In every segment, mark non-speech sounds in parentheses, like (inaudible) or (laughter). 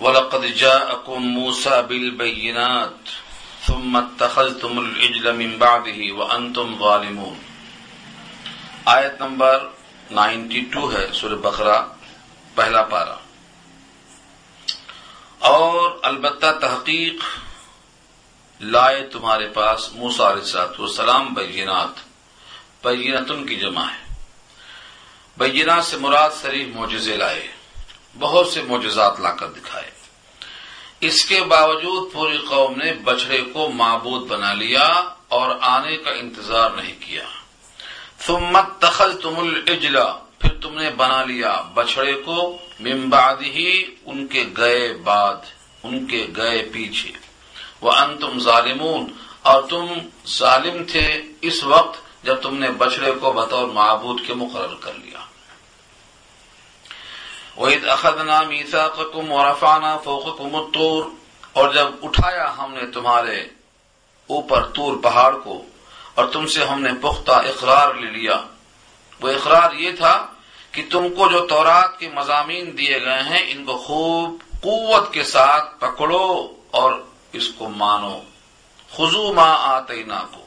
وَلَقَدْ جَاءَكُمْ مُوسَى بِالْبَيِّنَاتِ ثُمَّ اتَّخَذْتُمُ الْعِجْلَ مِنْ بَعْدِهِ وَأَنْتُمْ ظَالِمُونَ. آیت نمبر 92 ہے سورہ بقرہ، پہلا پارا اور البتہ تحقیق لائے تمہارے پاس موسا علیہ والسلام بینات، بینتن کی جمع ہے۔ بینات سے مراد شریف معجزے لائے۔ بہت سے معجزات لا کر دکھائے۔ اس کے باوجود پوری قوم نے بچڑے کو معبود بنا لیا اور آنے کا انتظار نہیں کیا۔ ثمت تخل تم الجلا پھر تم نے بنا لیا بچڑے کو ممباد ہی ان کے گئے بعد، ان کے گئے پیچھے۔ وہ ان تم ظالمون، اور تم ظالم تھے اس وقت جب تم نے بچڑے کو بطور معبود کے مقرر کر لیا۔ وحید اخد نام عیسا کم اور اور جب اٹھایا ہم نے تمہارے اوپر تور پہاڑ کو اور تم سے ہم نے پختہ اقرار لے لیا۔ وہ اقرار یہ تھا کہ تم کو جو تورات کے مضامین دیے گئے ہیں، ان کو خوب قوت کے ساتھ پکڑو اور اس کو مانو۔ خزو ماں آتے کو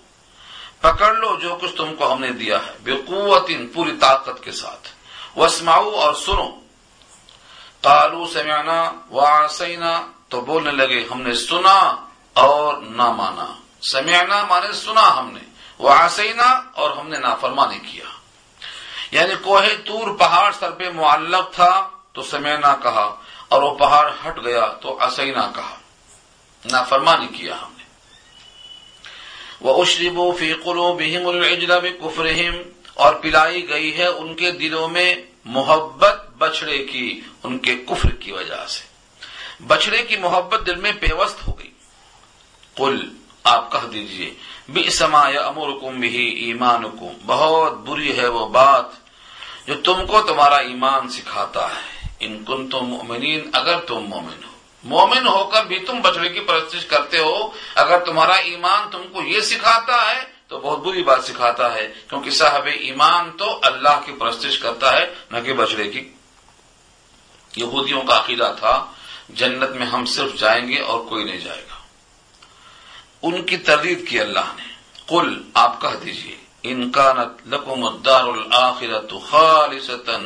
پکڑ لو جو کچھ تم کو ہم نے دیا ہے بے قوت پوری طاقت کے ساتھ۔ وسماؤ اور سنو۔ کالو سمعنا وعصینا تو بولنے لگے، ہم نے سنا اور نہ مانا۔ سمعنا مانے سنا ہم نے وعصینا اور ہم نے نافرمانی کیا۔ یعنی کوہ تور پہاڑ سر پہ معلق تھا تو سمعنا کہا، اور وہ پہاڑ ہٹ گیا تو اسینا کہا۔ نافرمانی کیا ہم نے۔ وہ اشربو فی قلوبہم العجل بکفرہم اور پلائی گئی ہے ان کے دلوں میں محبت بچڑے کی، ان کے کفر کی وجہ سے۔ بچڑے کی محبت دل میں پیوست ہو گئی۔ کل آپ کہہ دیجیے بھی سما یا امر کم بھی ایمان بہت بری ہے وہ بات جو تم کو تمہارا ایمان سکھاتا ہے۔ ان کن تم مومنین اگر تم مومن ہو۔ مومن ہو کر بھی تم بچڑے کی پرستش کرتے ہو۔ اگر تمہارا ایمان تم کو یہ سکھاتا ہے، تو بہت بری بات سکھاتا ہے۔ کیونکہ صاحب ایمان تو اللہ کی پرستش کرتا ہے، نہ کہ بچڑے کی یہودیوں کا عقیدہ تھا، جنت میں ہم صرف جائیں گے اور کوئی نہیں جائے گا۔ ان کی تردید کی اللہ نے۔ کل آپ کہہ دیجیے انکانت لکم الدار الآخرت خالصتا۔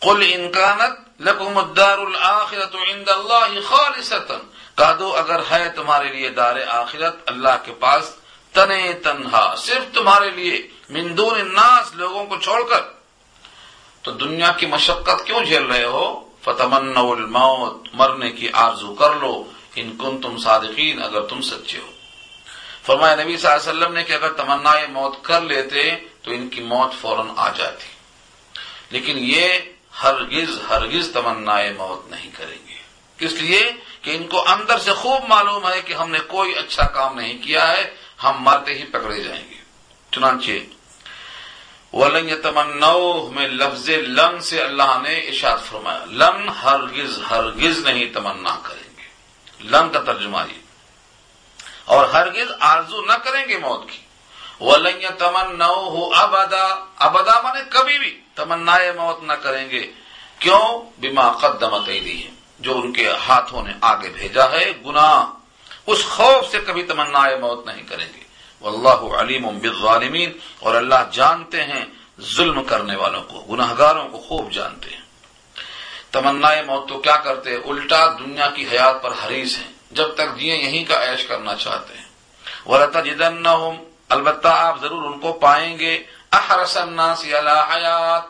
قل انکانت لکم الدار الآخرت عند اللہ خالصتا۔ کہہ دو، اگر ہے تمہارے لیے دار آخرت اللہ کے پاس تنے تنہا، صرف تمہارے لیے مندون الناس، لوگوں کو چھوڑ کر۔ تو دنیا کی مشقت کیوں جھیل رہے ہو؟ فتمن الموت، مرنے کی آرزو کر لو، ان کن تم صادقین، اگر تم سچے ہو۔ فرمایا نبی صلی اللہ علیہ وسلم نے کہ اگر تمنا موت کر لیتے، تو ان کی موت فوراً آ جاتی۔ لیکن یہ ہرگز ہرگز تمنا موت نہیں کریں گے۔ اس لیے؟ کہ ان کو اندر سے خوب معلوم ہے کہ ہم نے کوئی اچھا کام نہیں کیا ہے، ہم مرتے ہی پکڑے جائیں گے۔ چنانچہ ولنگ تمنو میں لفظ لم سے اللہ نے اشاد فرمایا۔ لم ہرگز ہرگز نہیں تمنا کریں گے۔ لم کا ترجمہ یہ۔ اور ہرگز آرزو نہ کریں گے موت کی۔ ولنگ تمن ہو ابدا ابدا مانے کبھی بھی تمنا موت نہ کریں گے۔ کیوں؟ بیما قدمت دی ہے جو ان کے ہاتھوں نے آگے بھیجا ہے، گناہ۔ اس خوف سے کبھی تمنا موت نہیں کریں گے۔ واللہ علیم بالظالمین اور اللہ جانتے ہیں ظلم کرنے والوں کو گناہ گاروں کو خوب جانتے ہیں۔ تمنا موت تو کیا کرتے الٹا دنیا کی حیات پر حریص ہیں۔ جب تک جیے یہیں کا عیش کرنا چاہتے ہیں۔ ورتا جدن البتہ آپ ضرور ان کو پائیں گے۔ احرس الناس علی حیات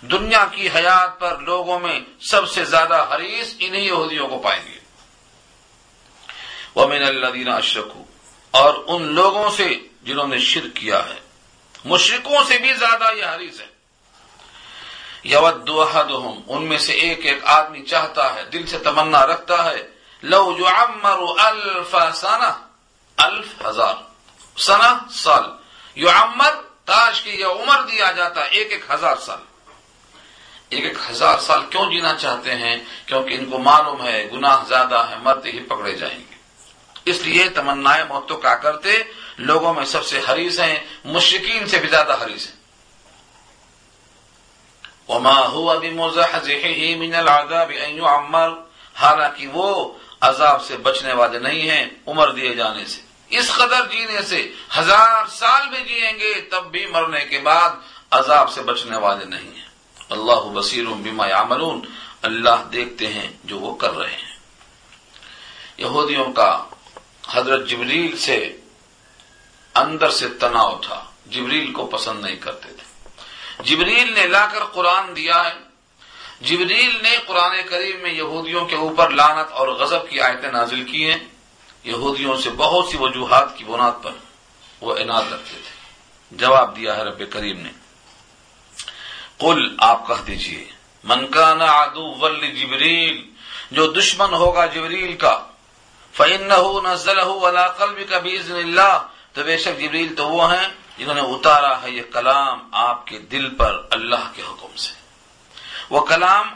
دنیا کی حیات پر لوگوں میں سب سے زیادہ حریص انہی یہودیوں کو پائیں گے۔ ومن الذین اشرکو اور ان لوگوں سے جنہوں نے شرک کیا ہے۔ مشرکوں سے بھی زیادہ یہ حریص ہے۔ یود احدہم، ان میں سے ایک ایک آدمی چاہتا ہے، دل سے تمنا رکھتا ہے۔ لو جو الف سنہ، الف ہزار سنا سال۔ یو عمر تاج کی یہ عمر دیا جاتا ہے، ایک ایک ہزار سال۔ ایک ایک ہزار سال کیوں جینا چاہتے ہیں؟ کیونکہ ان کو معلوم ہے، گناہ زیادہ ہے مرتے ہی پکڑے جائیں گے۔ اس لیے تمنا موت تو کیا کرتے، لوگوں میں سب سے حریص ہیں مشکین سے بھی زیادہ حریص ہیں۔ وما هو بمزحزحه من العذاب ان يعمر۔ حالانکہ وہ عذاب سے بچنے والے نہیں ہیں، عمر دیے جانے سے۔ اس قدر جینے سے ہزار سال بھی جیئیں گے، تب بھی مرنے کے بعد عذاب سے بچنے والے نہیں ہیں۔ اللہ بصیر بما یعملون اللہ دیکھتے ہیں جو وہ کر رہے ہیں۔ یہودیوں کا حضرت جبریل سے اندر سے تناؤ تھا۔ جبریل کو پسند نہیں کرتے تھے۔ جبریل نے لا کر قرآن دیا ہے۔ جبریل نے قرآن کریم میں یہودیوں کے اوپر لانت اور غضب کی آیتیں نازل کی ہیں۔ یہودیوں سے بہت سی وجوہات کی بنیاد پر وہ عناد رکھتے تھے۔ جواب دیا ہے رب کریم نے۔ قل آپ کہہ دیجیے منکانا عدو ول جبریل جو دشمن ہوگا جبریل کا فَإِنَّهُ نَزَّلَهُ وَلَا قَلْبِكَ بِإِذْنِ اللَّهِ۔ تو بے شک جبریل تو وہ ہیں جنہوں نے اتارا ہے یہ کلام آپ کے دل پر اللہ کے حکم سے۔ وہ کلام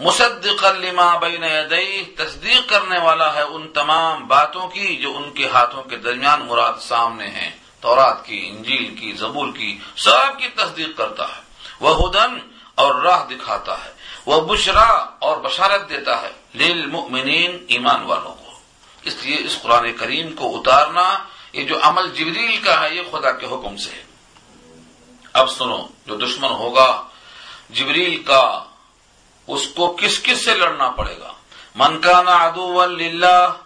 مصدق لما بین یدئی تصدیق کرنے والا ہے ان تمام باتوں کی جو ان کے ہاتھوں کے درمیان مراد سامنے ہیں۔ تورات کی، انجیل کی، زبور کی، سب کی تصدیق کرتا ہے۔ وہ ہدن اور راہ دکھاتا ہے۔ وہ بشرا اور بشارت دیتا ہے۔ للمؤمنین ایمان والوں کو۔ اس لیے اس قرآن کریم کو اتارنا، یہ جو عمل جبریل کا ہے، یہ خدا کے حکم سے ہے۔ اب سنو، جو دشمن ہوگا، جبریل کا، اس کو کس کس سے لڑنا پڑے گا؟ منکانا ادو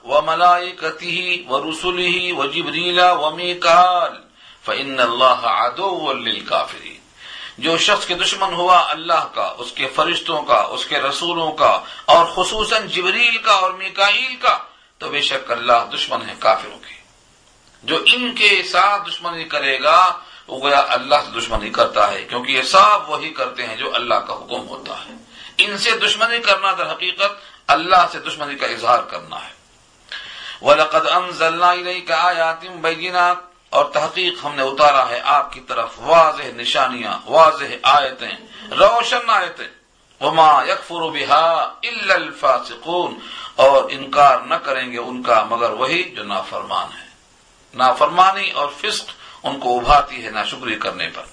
و ملائی کتی و رسولی و جبریلا و میکال فن اللہ ادو کافری جو شخص کے دشمن ہوا، اللہ کا، اس کے فرشتوں کا، اس کے رسولوں کا، اور خصوصاً جبریل کا اور میکائیل کا تو بے شک اللہ دشمن ہے کافروں کے۔ جو ان کے ساتھ دشمنی کرے گا، وہ گویا اللہ سے دشمنی کرتا ہے، کیونکہ یہ سب وہی کرتے ہیں جو اللہ کا حکم ہوتا ہے۔ ان سے دشمنی کرنا در حقیقت اللہ سے دشمنی کا اظہار کرنا ہے۔ وَلَقَدْ أَنزَلْنَا إِلَيْكَ آيَاتٍ بَيِّنَاتٍ، اور تحقیق ہم نے اتارا ہے آپ کی طرف واضح نشانیاں، واضح آیتیں، روشن آیتیں۔ وما یکفر بها الا الفاسقون، اور انکار نہ کریں گے ان کا، مگر وہی جو نافرمان ہے۔ نافرمانی اور فسق ان کو ابھاتی ہے ناشکری کرنے پر۔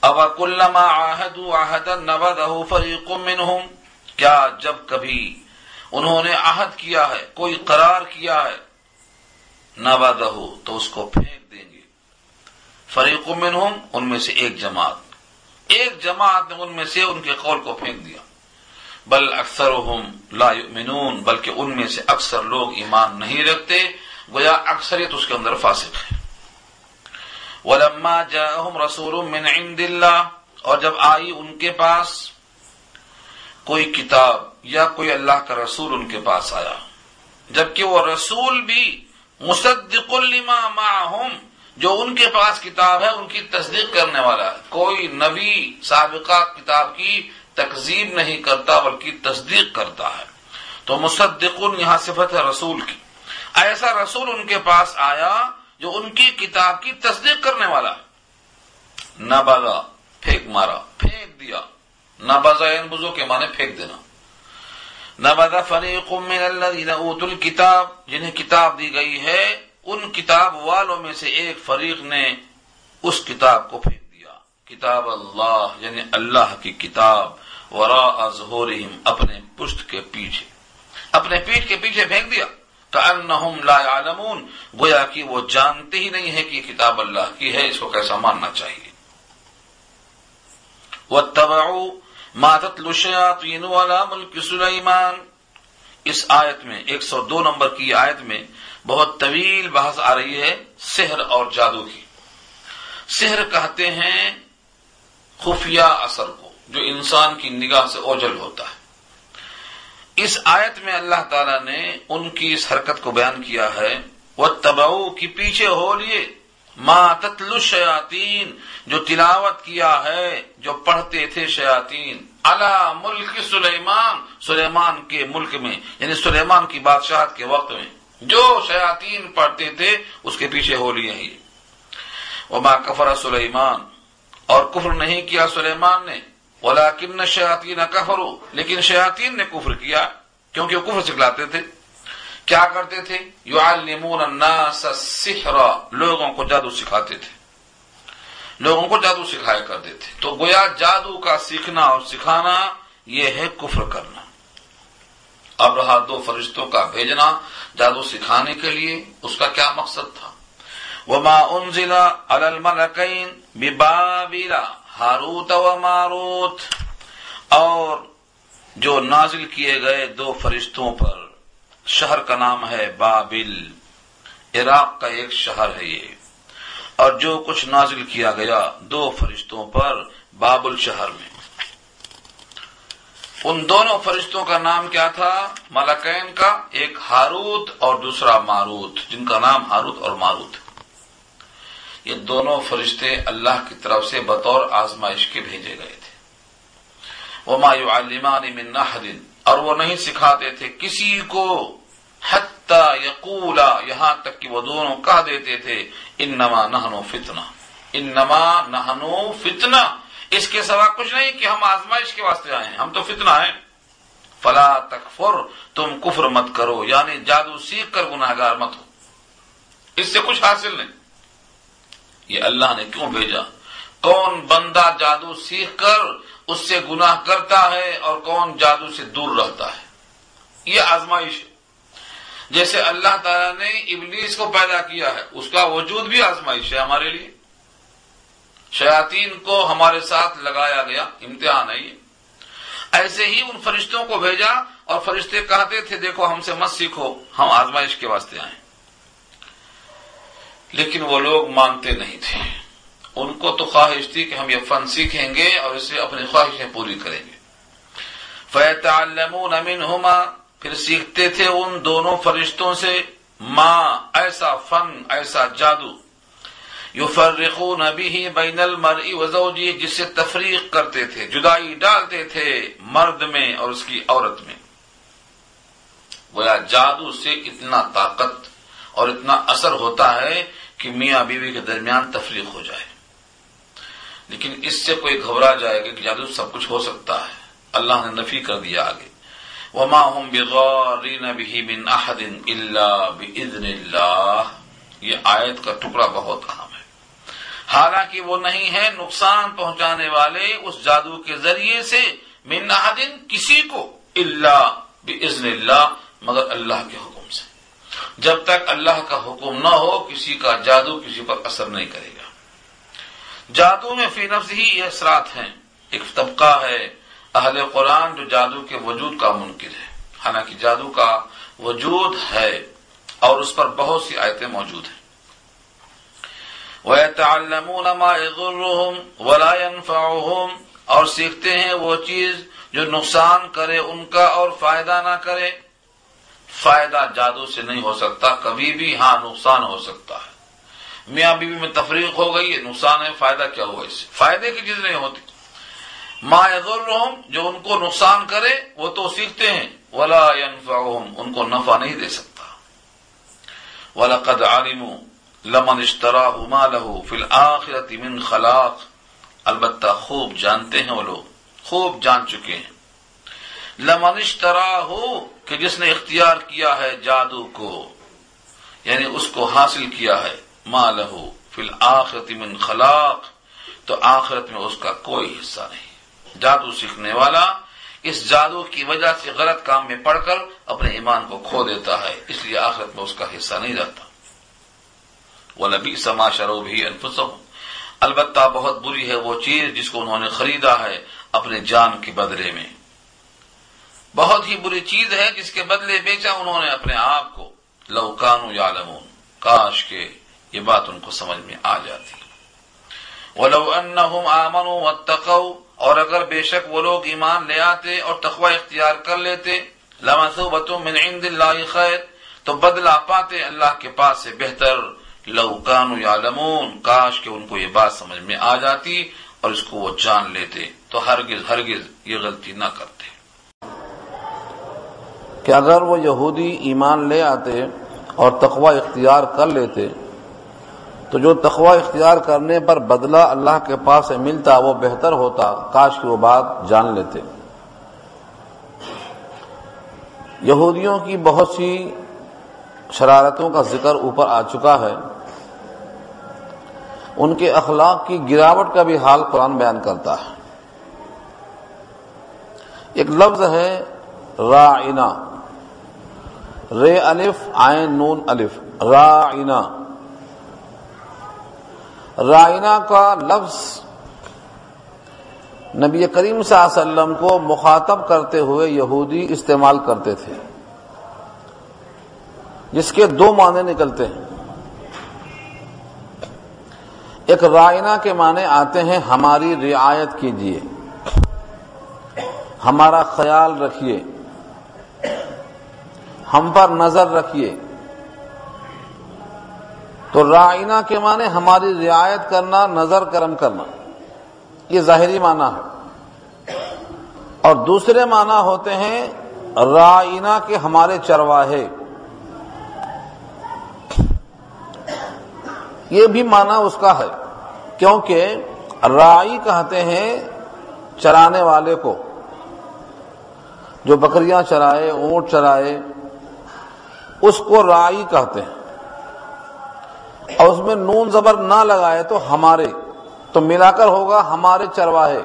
اب کلما آہد آہد نبد فریق منہم، کیا جب کبھی انہوں نے عہد کیا ہے، کوئی قرار کیا ہے نبد تو اس کو پھینک دیں گے۔ فریق منہم، ان میں سے ایک جماعت۔ ایک جماعت نے ان میں سے ان کے قول کو پھینک دیا۔ بل اکثر لا یؤمنون، بلکہ ان میں سے اکثر لوگ ایمان نہیں رکھتے گویا اکثریت اس کے اندر فاسق ہے ولما جاءهم رسول من عند الله اور جب آئی ان کے پاس، کوئی کتاب یا کوئی اللہ کا رسول ان کے پاس آیا۔ جبکہ وہ رسول بھی مصدق لما معهم جو ان کے پاس کتاب ہے، ان کی تصدیق کرنے والا ہے۔ کوئی نبی سابقہ کتاب کی تقزیب نہیں کرتا، بلکہ تصدیق کرتا ہے۔ تو مصدقن یہاں صفت ہے رسول کی۔ ایسا رسول ان کے پاس آیا جو ان کی کتاب کی تصدیق کرنے والا ہے۔ نہ بازا پھینک مارا، پھینک دیا۔ نہ بازا ان بزو کے معنی پھینک دینا۔ نہ بازا فریق من الذین اوتوا الکتاب، جنہیں کتاب دی گئی ہے ان کتاب والوں میں سے ایک فریق نے اس کتاب کو پھینک دیا۔ کتاب اللہ یعنی اللہ کی کتاب، وراء ظہورہم، اپنے پشت کے پیچھے۔ اپنے پیٹھ کے پیچھے پھینک دیا۔ کأنہم لا يعلمون گویا کہ وہ جانتے ہی نہیں ہے کہ یہ کتاب اللہ کی ہے، اس کو کیسا ماننا چاہیے۔ واتبعوا ما تتلو الشياطين على اس آیت میں، ایک سو دو نمبر کی آیت میں بہت طویل بحث آ رہی ہے سحر اور جادو کی۔ سحر کہتے ہیں خفیہ اثر کو، جو انسان کی نگاہ سے اوجل ہوتا ہے۔ اس آیت میں اللہ تعالی نے ان کی اس حرکت کو بیان کیا ہے وہ تباؤ کی پیچھے ہو لیے۔ ماں تتل شیاتین جو تلاوت کیا ہے، جو پڑھتے تھے شیاتین اللہ ملک سلیمان سلیمان کے ملک میں یعنی سلیمان کی بادشاہت کے وقت میں۔ جو شیاتین پڑھتے تھے، اس کے پیچھے ہو لیے ہی وہ ماں کفر سلیمان اور کفر نہیں کیا سلیمان نے۔ ولیکن شیاطین کفرو لیکن شیاطین نے کفر کیا، کیونکہ وہ کفر سکھلاتے تھے۔ کیا کرتے تھے؟ یعلمون الناس السحر۔ لوگوں کو جادو سکھاتے تھے۔ لوگوں کو جادو سکھایا کرتے تھے۔ تو گویا جادو کا سیکھنا اور سکھانا، یہ ہے کفر کرنا۔ اب رہا دو فرشتوں کا بھیجنا جادو سکھانے کے لیے، اس کا کیا مقصد تھا؟ وما انزل على الملكين ببابل ہاروت و ماروت۔ اور جو نازل کیے گئے دو فرشتوں پر شہر کا نام ہے بابل، عراق کا ایک شہر ہے یہ۔ اور جو کچھ نازل کیا گیا دو فرشتوں پر بابل شہر میں۔ ان دونوں فرشتوں کا نام کیا تھا؟ ملکین کا، ایک ہاروت اور دوسرا ماروت، جن کا نام ہاروت اور ماروت۔ یہ دونوں فرشتے اللہ کی طرف سے بطور آزمائش کے بھیجے گئے تھے۔ وہ مایو عالمان من اور وہ نہیں سکھاتے تھے کسی کو۔ حتی یقولا یہاں تک کہ وہ دونوں کہہ دیتے تھے ان نما نہنو فتنا ان نما نہنو فتنا اس کے سوا کچھ نہیں کہ ہم آزمائش کے واسطے آئے ہیں۔ ہم تو فتنا ہیں۔ فلا تکفر، تم کفر مت کرو یعنی جادو سیکھ کر گناہ گار مت ہو۔ اس سے کچھ حاصل نہیں۔ یہ اللہ نے کیوں بھیجا؟ کون بندہ جادو سیکھ کر اس سے گناہ کرتا ہے اور کون جادو سے دور رہتا ہے؟ یہ آزمائش ہے۔ جیسے اللہ تعالیٰ نے ابلیس کو پیدا کیا ہے، اس کا وجود بھی آزمائش ہے ہمارے لیے۔ شیاطین کو ہمارے ساتھ لگایا گیا، امتحان ہے یہ۔ ایسے ہی ان فرشتوں کو بھیجا اور فرشتے کہتے تھے، دیکھو ہم سے مت سیکھو، ہم آزمائش کے واسطے آئے۔ لیکن وہ لوگ مانتے نہیں تھے۔ ان کو تو خواہش تھی کہ ہم یہ فن سیکھیں گے اور اسے اپنی خواہشیں پوری کریں گے۔ فیتعلمون منہما پھر سیکھتے تھے ان دونوں فرشتوں سے ماں ایسا فن، ایسا جادو۔ یفرقون به بین المرء وزوجه جس سے تفریق کرتے تھے، جدائی ڈالتے تھے مرد میں اور اس کی عورت میں۔ گویا جادو سے اتنا طاقت اور اتنا اثر ہوتا ہے کہ میاں بیوی کے درمیان تفریق ہو جائے۔ لیکن اس سے کوئی گھبرا جائے گا کہ جادو سب کچھ ہو سکتا ہے۔ اللہ نے نفی کر دیا آگے۔ وما هم بغارین به من احد الا باذن اللہ یہ آیت کا ٹکڑا بہت اہم۔ حالانکہ وہ نہیں ہے نقصان پہنچانے والے اس جادو کے ذریعے سے، من احد کسی کو، الا باذن اللہ، مگر اللہ کے حکم سے۔ جب تک اللہ کا حکم نہ ہو، کسی کا جادو کسی پر اثر نہیں کرے گا۔ جادو میں فی نفس ہی یہ اثرات ہیں۔ ایک طبقہ ہے اہل قرآن جو جادو کے وجود کا منکر ہے۔ حالانکہ جادو کا وجود ہے اور اس پر بہت سی آیتیں موجود ہیں۔ وَيَتَعَلَّمُونَ مَا يَضُرُّهُمْ وَلَا يَنفَعُهُمْ اور سیکھتے ہیں وہ چیز جو نقصان کرے، ان کا اور فائدہ نہ کرے۔ فائدہ جادو سے نہیں ہو سکتا، کبھی بھی ہاں نقصان ہو سکتا ہے۔ میاں بیوی میں تفریق ہو گئی، نقصان ہے، فائدہ کیا ہوا اس سے؟ فائدے کی چیز نہیں ہوتی۔ ما یضرہم جو ان کو نقصان کرے، وہ تو سیکھتے ہیں۔ ولا ينفعهم، ان کو نفع نہیں دے سکتا۔ وَلَقَدْ عَلِمُوا لَمَنْ اشْتَرَاهُ مَا لَهُ فِي الْآخِرَةِ مِنْ خَلَاقٍ۔ البتہ خوب جانتے ہیں وہ لوگ، خوب جان چکے ہیں۔ لمن اشتراہ کہ جس نے اختیار کیا ہے جادو کو یعنی اس کو حاصل کیا ہے ما لہو فی الآخرت من خلاق، تو آخرت میں اس کا کوئی حصہ نہیں۔ جادو سیکھنے والا اس جادو کی وجہ سے غلط کام میں پڑھ کر اپنے ایمان کو کھو دیتا ہے، اس لیے آخرت میں اس کا حصہ نہیں رہتا وہ نبی سما شروب ہی انفسم البتہ بہت بری ہے وہ چیز جس کو انہوں نے خریدا ہے اپنے جان کے بدلے میں۔ بہت ہی بری چیز ہے جس کے بدلے بیچا انہوں نے اپنے آپ کو۔ لوکانو یا کاش کے یہ بات ان کو سمجھ میں آ جاتی۔ ولو انہم آمنوا واتقوا۔ اور اگر بے شک وہ لوگ ایمان لے آتے اور تقوی اختیار کر لیتے لمثوبۃ من عند اللہ خیر۔ تو بدلہ پاتے اللہ کے پاس سے بہتر۔ لو کانوا یعلمون کاش کہ ان کو یہ بات سمجھ میں آ جاتی اور اس کو وہ جان لیتے، تو ہرگز ہرگز یہ غلطی نہ کرتے۔ کہ اگر وہ یہودی ایمان لے آتے اور تقوی اختیار کر لیتے، تو جو تقوی اختیار کرنے پر بدلہ اللہ کے پاس سے ملتا، وہ بہتر ہوتا، کاش کی وہ بات جان لیتے۔ یہودیوں کی بہت سی شرارتوں کا ذکر اوپر آ چکا ہے۔ ان کے اخلاق کی گراوٹ کا بھی حال قرآن بیان کرتا ہے۔ ایک لفظ ہے رائنا رے الف آئن نون الف۔ رائنا رائنا کا لفظ نبی کریم صلی اللہ علیہ وسلم کو مخاطب کرتے ہوئے یہودی استعمال کرتے تھے۔ جس کے دو معنی نکلتے ہیں۔ ایک رائنا کے معنی آتے ہیں، ہماری رعایت کیجیے ہمارا خیال رکھیے ہم پر نظر رکھیے تو رائنا کے معنی ہماری رعایت کرنا، نظر کرم کرنا۔ یہ ظاہری معنی ہے۔ اور دوسرے معنی ہوتے ہیں، رائنا کے ہمارے چرواہے۔ یہ بھی معنی اس کا ہے کیونکہ رائی کہتے ہیں چرانے والے کو۔ جو بکریاں چرائے، اونٹ چرائے، اس کو رائی کہتے ہیں۔ اور اس میں نون زبر نہ لگائے تو ہمارے، تو ملا کر ہوگا ہمارے چرواہے۔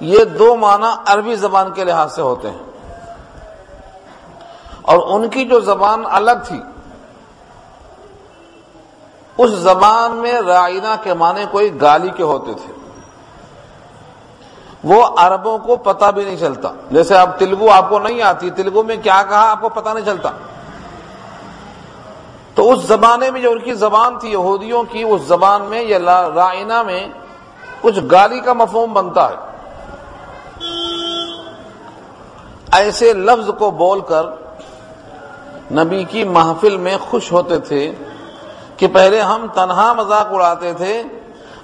یہ دو معنی عربی زبان کے لحاظ سے ہوتے ہیں۔ اور ان کی جو زبان الگ تھی اس زبان میں رائنا کے معنی کوئی گالی کے ہوتے تھے۔ وہ عربوں کو پتہ بھی نہیں چلتا۔ جیسے اب تلگو آپ کو نہیں آتی، تلگو میں کیا کہا آپ کو پتہ نہیں چلتا۔ تو اس زمانے میں جو ان کی زبان تھی، یہودیوں کی، اس زبان میں یا رائنا میں کچھ گالی کا مفہوم بنتا ہے۔ ایسے لفظ کو بول کر نبی کی محفل میں خوش ہوتے تھے۔ کہ پہلے ہم تنہا مذاق اڑاتے تھے،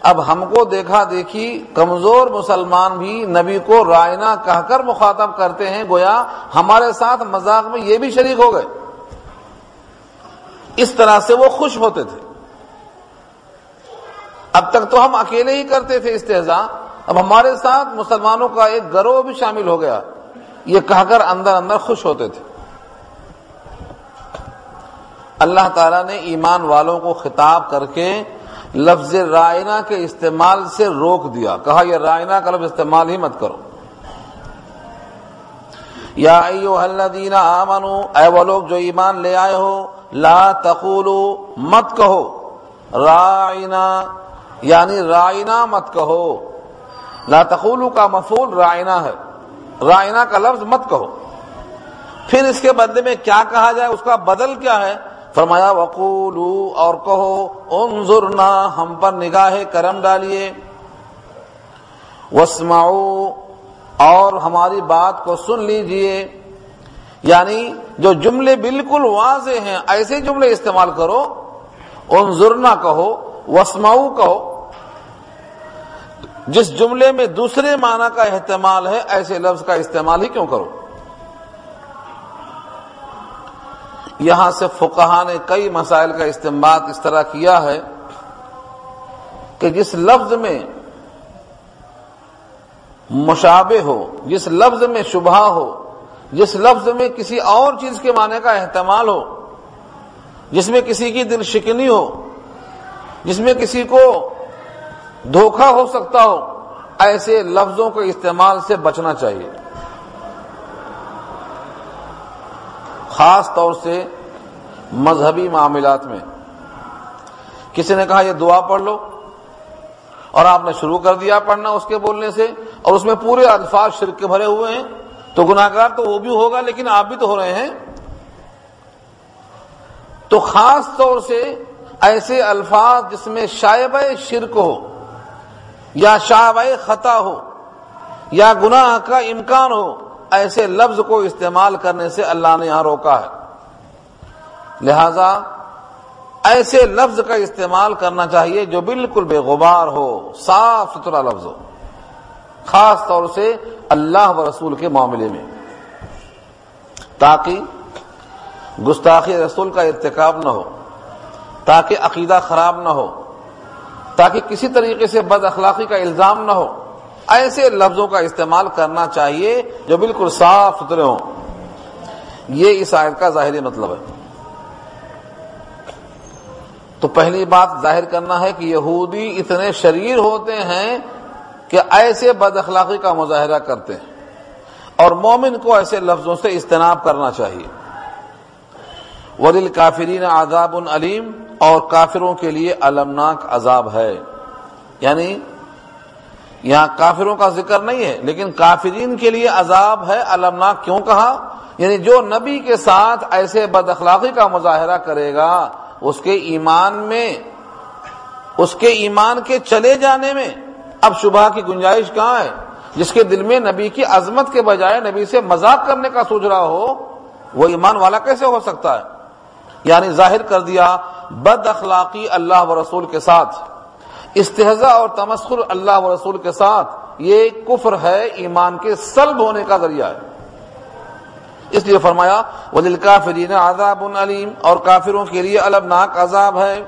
اب ہم کو دیکھا دیکھی کمزور مسلمان بھی نبی کو رائنا کہہ کر مخاطب کرتے ہیں، گویا ہمارے ساتھ مذاق میں یہ بھی شریک ہو گئے۔ اس طرح سے وہ خوش ہوتے تھے۔ اب تک تو ہم اکیلے ہی کرتے تھے استحزا اب ہمارے ساتھ مسلمانوں کا ایک گروہ بھی شامل ہو گیا۔ یہ کہہ کر اندر اندر خوش ہوتے تھے۔ اللہ تعالیٰ نے ایمان والوں کو خطاب کر کے لفظ رائنا کے استعمال سے روک دیا۔ کہا، یہ رائنا کا لفظ استعمال ہی مت کرو۔ یا ایو الذین آمنو، اے وہ لوگ جو ایمان لے آئے ہو، لا تقولو مت کہو۔ رائنا یعنی رائنا مت کہو۔ لا تقولو کا مفول رائنا ہے۔ رائنا کا لفظ مت کہو۔ پھر اس کے بدلے میں کیا کہا جائے؟ اس کا بدل کیا ہے؟ فرمایا وقولو اور کہو، انظرنا، ہم پر نگاہ کرم ڈالیے۔ وسمعو اور ہماری بات کو سن لیجیے۔ یعنی جو جملے بالکل واضح ہیں، ایسے جملے استعمال کرو۔ انظرنا کہو وسمعو کہو۔ جس جملے میں دوسرے معنی کا احتمال ہے، ایسے لفظ کا استعمال ہی کیوں کرو؟ یہاں سے فقہ نے کئی مسائل کا استعمال اس طرح کیا ہے کہ جس لفظ میں مشابہ ہو، جس لفظ میں شبہ ہو، جس لفظ میں کسی اور چیز کے معنی کا احتمال ہو، جس میں کسی کی دل شکنی ہو، جس میں کسی کو دھوکہ ہو سکتا ہو، ایسے لفظوں کے استعمال سے بچنا چاہیے۔ خاص طور سے مذہبی معاملات میں۔ کسی نے کہا یہ دعا پڑھ لو اور آپ نے شروع کر دیا پڑھنا اس کے بولنے سے اور اس میں پورے الفاظ شرک کے بھرے ہوئے ہیں تو گناگار تو وہ بھی ہوگا لیکن آپ بھی تو ہو رہے ہیں۔ تو خاص طور سے ایسے الفاظ جس میں شائب شرک ہو یا شائب خطا ہو یا گناہ کا امکان ہو ایسے لفظ کو استعمال کرنے سے اللہ نے یہاں روکا ہے۔ لہذا ایسے لفظ کا استعمال کرنا چاہیے جو بالکل بے غبار ہو، صاف ستھرا لفظ ہو۔ خاص طور سے اللہ و رسول کے معاملے میں۔ تاکہ گستاخی رسول کا ارتکاب نہ ہو، تاکہ عقیدہ خراب نہ ہو، تاکہ کسی طریقے سے بد اخلاقی کا الزام نہ ہو۔ ایسے لفظوں کا استعمال کرنا چاہیے جو بالکل صاف ستھرے ہوں۔ یہ اس آیت کا ظاہری مطلب ہے۔ تو پہلی بات ظاہر کرنا ہے کہ یہودی اتنے شریر ہوتے ہیں کہ ایسے بد اخلاقی کا مظاہرہ کرتے ہیں۔ اور مومن کو ایسے لفظوں سے اجتناب کرنا چاہیے۔ ودل کافرین عذاب علیم اور کافروں کے لیے المناک عذاب ہے۔ یعنی یہاں کافروں کا ذکر نہیں ہے، لیکن کافرین کے لیے عذاب ہے المناک کیوں کہا؟ یعنی جو نبی کے ساتھ ایسے بد اخلاقی کا مظاہرہ کرے گا، اس کے ایمان میں، اس کے ایمان کے چلے جانے میں اب شبہ کی گنجائش کہاں ہے؟ جس کے دل میں نبی کی عظمت کے بجائے نبی سے مذاق کرنے کا سوچ رہا ہو، وہ ایمان والا کیسے ہو سکتا ہے؟ یعنی ظاہر کر دیا، بد اخلاقی اللہ و رسول کے ساتھ۔ استحضا اور تمسخر اللہ و رسول کے ساتھ یہ کفر ہے، ایمان کے سلب ہونے کا ذریعہ ہے۔ اس لیے فرمایا وہ دل کافرین عذاب علیم۔ اور کافروں کے لیے البناک عذاب ہے۔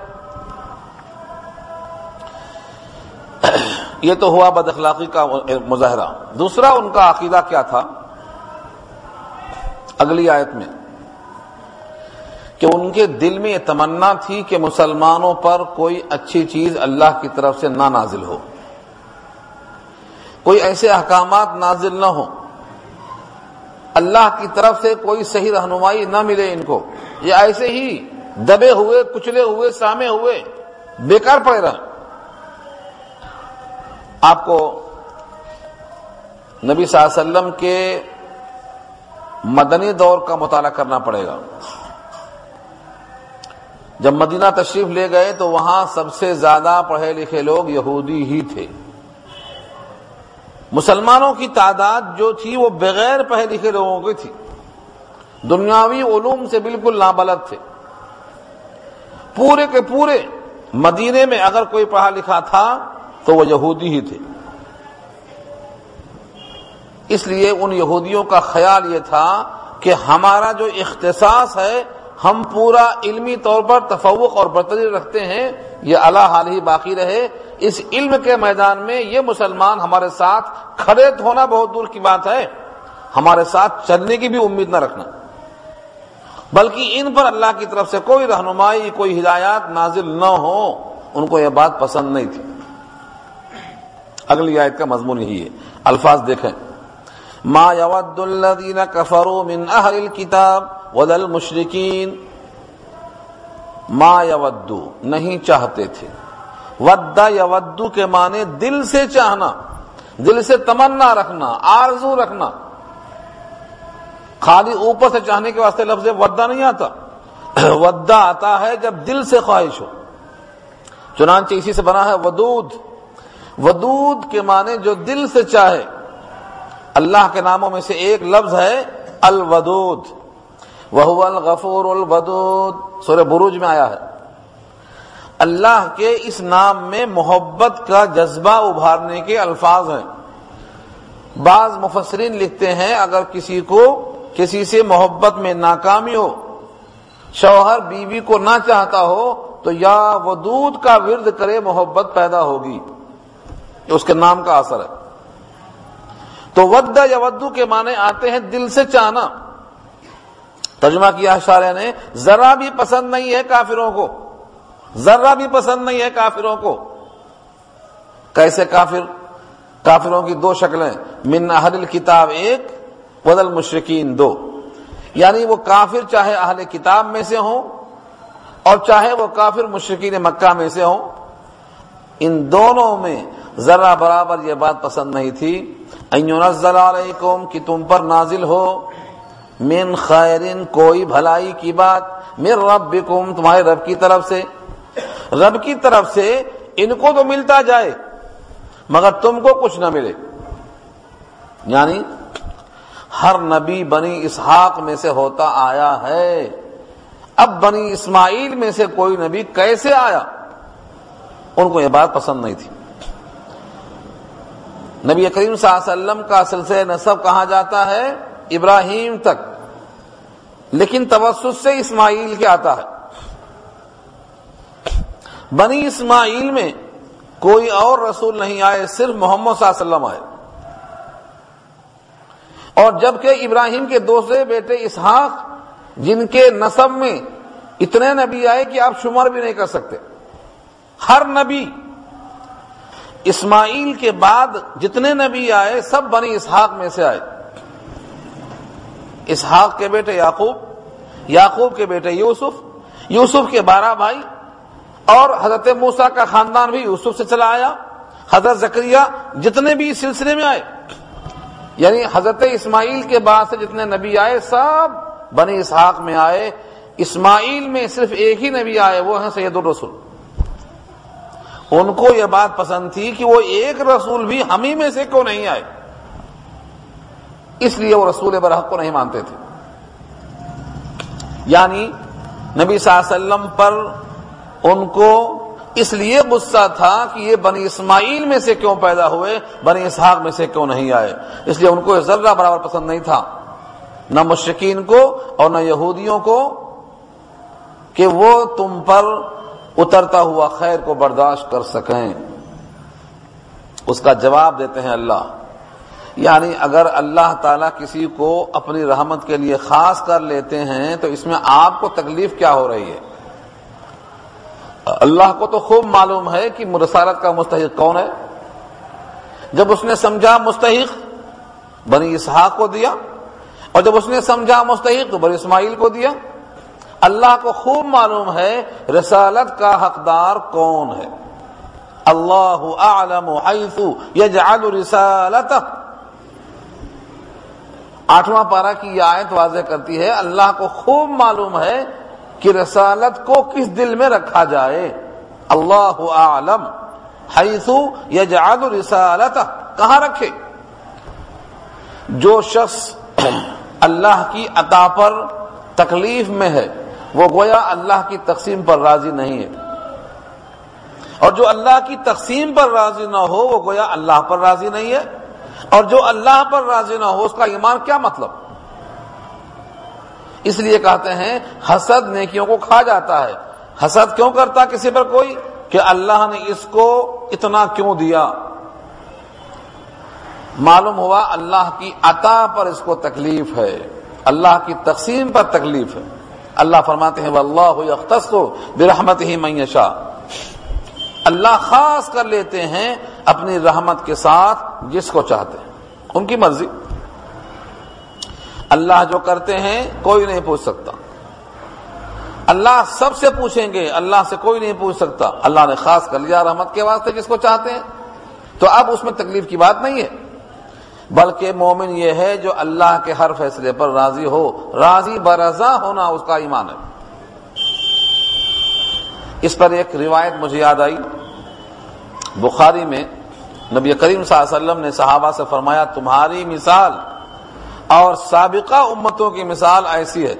(clears throat) یہ تو ہوا بد اخلاقی کا مظاہرہ۔ دوسرا ان کا عقیدہ کیا تھا؟ اگلی آیت میں۔ کہ ان کے دل میں یہ تمنا تھی کہ مسلمانوں پر کوئی اچھی چیز اللہ کی طرف سے نہ نازل ہو۔ کوئی ایسے احکامات نازل نہ ہو اللہ کی طرف سے کوئی صحیح رہنمائی نہ ملے ان کو۔ یہ ایسے ہی دبے ہوئے، کچلے ہوئے، سامے ہوئے، بیکار پڑے رہے۔ آپ کو نبی صلی اللہ علیہ وسلم کے مدنی دور کا مطالعہ کرنا پڑے گا۔ جب مدینہ تشریف لے گئے تو وہاں سب سے زیادہ پڑھے لکھے لوگ یہودی ہی تھے۔ مسلمانوں کی تعداد جو تھی وہ بغیر پڑھے لکھے لوگوں کی تھی۔ دنیاوی علوم سے بالکل نابلد تھے۔ پورے کے پورے مدینے میں اگر کوئی پڑھا لکھا تھا تو وہ یہودی ہی تھے۔ اس لیے ان یہودیوں کا خیال یہ تھا کہ ہمارا جو اختصاص ہے ہم پورا علمی طور پر تفوق اور برتری رکھتے ہیں، یہ اللہ حال ہی باقی رہے۔ اس علم کے میدان میں یہ مسلمان ہمارے ساتھ کھڑے ہونا بہت دور کی بات ہے۔ ہمارے ساتھ چلنے کی بھی امید نہ رکھنا۔ بلکہ ان پر اللہ کی طرف سے کوئی رہنمائی، کوئی ہدایات نازل نہ ہو، ان کو یہ بات پسند نہیں تھی۔ اگلی آیت کا مضمون یہی ہے۔ الفاظ دیکھیں۔ ما يود الذين كفروا من اهل الكتاب ولا المشركين. ما يود نہیں چاہتے تھے۔ ودا یودو کے معنی دل سے چاہنا، دل سے تمنا رکھنا، آرزو رکھنا۔ خالی اوپر سے چاہنے کے واسطے لفظ ودا نہیں آتا۔ ودا آتا ہے جب دل سے خواہش ہو۔ چنانچہ اسی سے بنا ہے ودود۔ ودود کے معنی جو دل سے چاہے۔ اللہ کے ناموں میں سے ایک لفظ ہے الودود وہ الغفور الودود۔ سورہ بروج میں آیا ہے۔ اللہ کے اس نام میں محبت کا جذبہ ابھارنے کے الفاظ ہیں۔ بعض مفسرین لکھتے ہیں، اگر کسی کو کسی سے محبت میں ناکامی ہو، شوہر بیوی کو نہ چاہتا ہو، تو یا ودود کا ورد کرے محبت پیدا ہوگی۔ اس کے نام کا اثر ہے۔ تو ودا یا ودو کے معنی آتے ہیں دل سے چاہنا۔ ترجمہ کیا اشارے نے؟ ذرا بھی پسند نہیں ہے کافروں کو۔ ذرا بھی پسند نہیں ہے کافروں کو۔ کیسے کافر؟ کافروں کی دو شکلیں۔ من اہل کتاب ایک بدل مشرقین دو۔ یعنی وہ کافر چاہے اہل کتاب میں سے ہوں، اور چاہے وہ کافر مشرقین مکہ میں سے ہوں۔ ان دونوں میں ذرا برابر یہ بات پسند نہیں تھی۔ نزل علیکم کہ تم پر نازل ہو من خیرن کوئی بھلائی کی بات من ربکم، تمہارے رب کی طرف سے۔ رب کی طرف سے ان کو تو ملتا جائے، مگر تم کو کچھ نہ ملے۔ یعنی ہر نبی بنی اسحاق میں سے ہوتا آیا ہے۔ اب بنی اسماعیل میں سے کوئی نبی کیسے آیا؟ ان کو یہ بات پسند نہیں تھی۔ نبی کریم صلی اللہ علیہ وسلم کا سلسلہ نصب کہا جاتا ہے؟ ابراہیم تک۔ لیکن توسط سے اسماعیل کے آتا ہے۔ بنی اسماعیل میں کوئی اور رسول نہیں آئے، صرف محمد صلی اللہ علیہ وسلم آئے۔ اور جبکہ ابراہیم کے دوسرے بیٹے اسحاق، جن کے نصب میں اتنے نبی آئے کہ آپ شمار بھی نہیں کر سکتے۔ ہر نبی اسماعیل کے بعد جتنے نبی آئے، سب بنی اسحاق میں سے آئے۔ اسحاق کے بیٹے یعقوب یعقوب کے بیٹے یوسف یوسف کے بارہ بھائی، اور حضرت موسا کا خاندان بھی یوسف سے چلا آیا۔ حضرت زکریہ جتنے بھی اس سلسلے میں آئے یعنی حضرت اسماعیل کے بعد سے جتنے نبی آئے، سب بنی اسحاق میں آئے۔ اسماعیل میں صرف ایک ہی نبی آئے، وہ ہیں سید الرسول۔ ان کو یہ بات پسند تھی کہ وہ ایک رسول بھی ہمیں میں سے کیوں نہیں آئے؟ اس لیے وہ رسول برحق کو نہیں مانتے تھے۔ یعنی نبی صلی اللہ علیہ وسلم پر ان کو اس لیے غصہ تھا کہ یہ بنی اسماعیل میں سے کیوں پیدا ہوئے، بنی اسحاق میں سے کیوں نہیں آئے؟ اس لیے ان کو ذرہ برابر پسند نہیں تھا۔ نہ مشرقین کو اور نہ یہودیوں کو کہ وہ تم پر اترتا ہوا خیر کو برداشت کر سکیں۔ اس کا جواب دیتے ہیں اللہ۔ یعنی اگر اللہ تعالیٰ کسی کو اپنی رحمت کے لیے خاص کر لیتے ہیں تو اس میں آپ کو تکلیف کیا ہو رہی ہے؟ اللہ کو تو خوب معلوم ہے کہ مرسالت کا مستحق کون ہے۔ جب اس نے سمجھا مستحق، بنی اسحاق کو دیا، اور جب اس نے سمجھا مستحق، تو بنی اسماعیل کو دیا۔ اللہ کو خوب معلوم ہے رسالت کا حقدار کون ہے۔ اللہ عالم حیث یجعل رسالت آٹھواں پارا کی یہ آیت واضح کرتی ہے، اللہ کو خوب معلوم ہے کہ رسالت کو کس دل میں رکھا جائے۔ اللہ عالم حیث یجعل رسالت کہاں رکھے؟ جو شخص اللہ کی عطا پر تکلیف میں ہے وہ گویا اللہ کی تقسیم پر راضی نہیں ہے۔ اور جو اللہ کی تقسیم پر راضی نہ ہو، وہ گویا اللہ پر راضی نہیں ہے۔ اور جو اللہ پر راضی نہ ہو، اس کا ایمان کیا مطلب؟ اس لیے کہتے ہیں، حسد نیکیوں کو کھا جاتا ہے۔ حسد کیوں کرتا کسی پر کوئی؟ کہ اللہ نے اس کو اتنا کیوں دیا؟ معلوم ہوا، اللہ کی عطا پر اس کو تکلیف ہے۔ اللہ کی تقسیم پر تکلیف ہے۔ اللہ فرماتے ہیں اللہ یختص برحمت ہی معیشہ اللہ خاص کر لیتے ہیں اپنی رحمت کے ساتھ جس کو چاہتے ہیں، ان کی مرضی۔ اللہ جو کرتے ہیں، کوئی نہیں پوچھ سکتا۔ اللہ سب سے پوچھیں گے، اللہ سے کوئی نہیں پوچھ سکتا۔ اللہ نے خاص کر لیا رحمت کے واسطے جس کو چاہتے ہیں۔ تو اب اس میں تکلیف کی بات نہیں ہے۔ بلکہ مومن یہ ہے جو اللہ کے ہر فیصلے پر راضی ہو، راضی برضا ہونا اس کا ایمان ہے۔ اس پر ایک روایت مجھے یاد آئی۔ بخاری میں نبی کریم صلی اللہ علیہ وسلم نے صحابہ سے فرمایا، تمہاری مثال اور سابقہ امتوں کی مثال ایسی ہے۔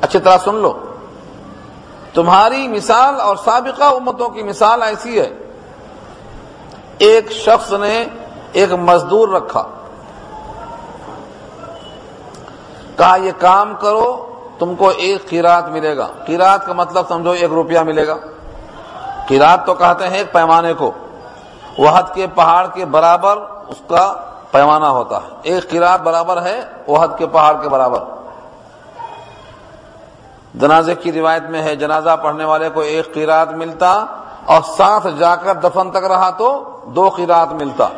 اچھی طرح سن لو۔ تمہاری مثال اور سابقہ امتوں کی مثال ایسی ہے۔ ایک شخص نے ایک مزدور رکھا۔ کہا، یہ کام کرو، تم کو ایک قیرات ملے گا۔ قیرات کا مطلب سمجھو، ایک روپیہ ملے گا۔ قیرات تو کہتے ہیں ایک پیمانے کو۔ وحد کے پہاڑ کے برابر اس کا پیمانہ ہوتا ہے۔ ایک قیرات برابر ہے، وحد کے پہاڑ کے برابر۔ جنازے کی روایت میں ہے، جنازہ پڑھنے والے کو ایک قیرات ملتا اور ساتھ جا کر دفن تک رہا تو دو قیرات ملتا۔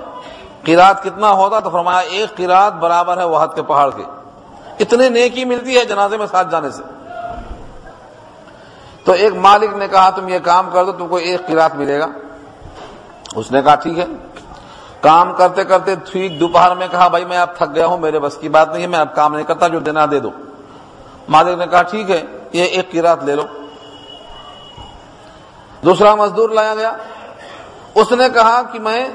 قیرات کتنا ہوتا تو فرمایا ایک قیرات برابر ہے وحد کے پہاڑ کے۔ اتنے نیکی ملتی ہے جنازے میں ساتھ جانے سے۔ تو ایک مالک نے کہا، تم یہ کام کر دو، تم کو ایک قیرات ملے گا۔ اس نے کہا، ٹھیک ہے۔ کام کرتے کرتے ٹھیک دوپہر میں کہا، بھائی میں اب تھک گیا ہوں، میرے بس کی بات نہیں ہے، میں اب کام نہیں کرتا، جو دینا دے دو۔ مالک نے کہا، ٹھیک ہے، یہ ایک قیرات لے لو۔ دوسرا مزدور لایا گیا۔ اس نے کہا کہ میں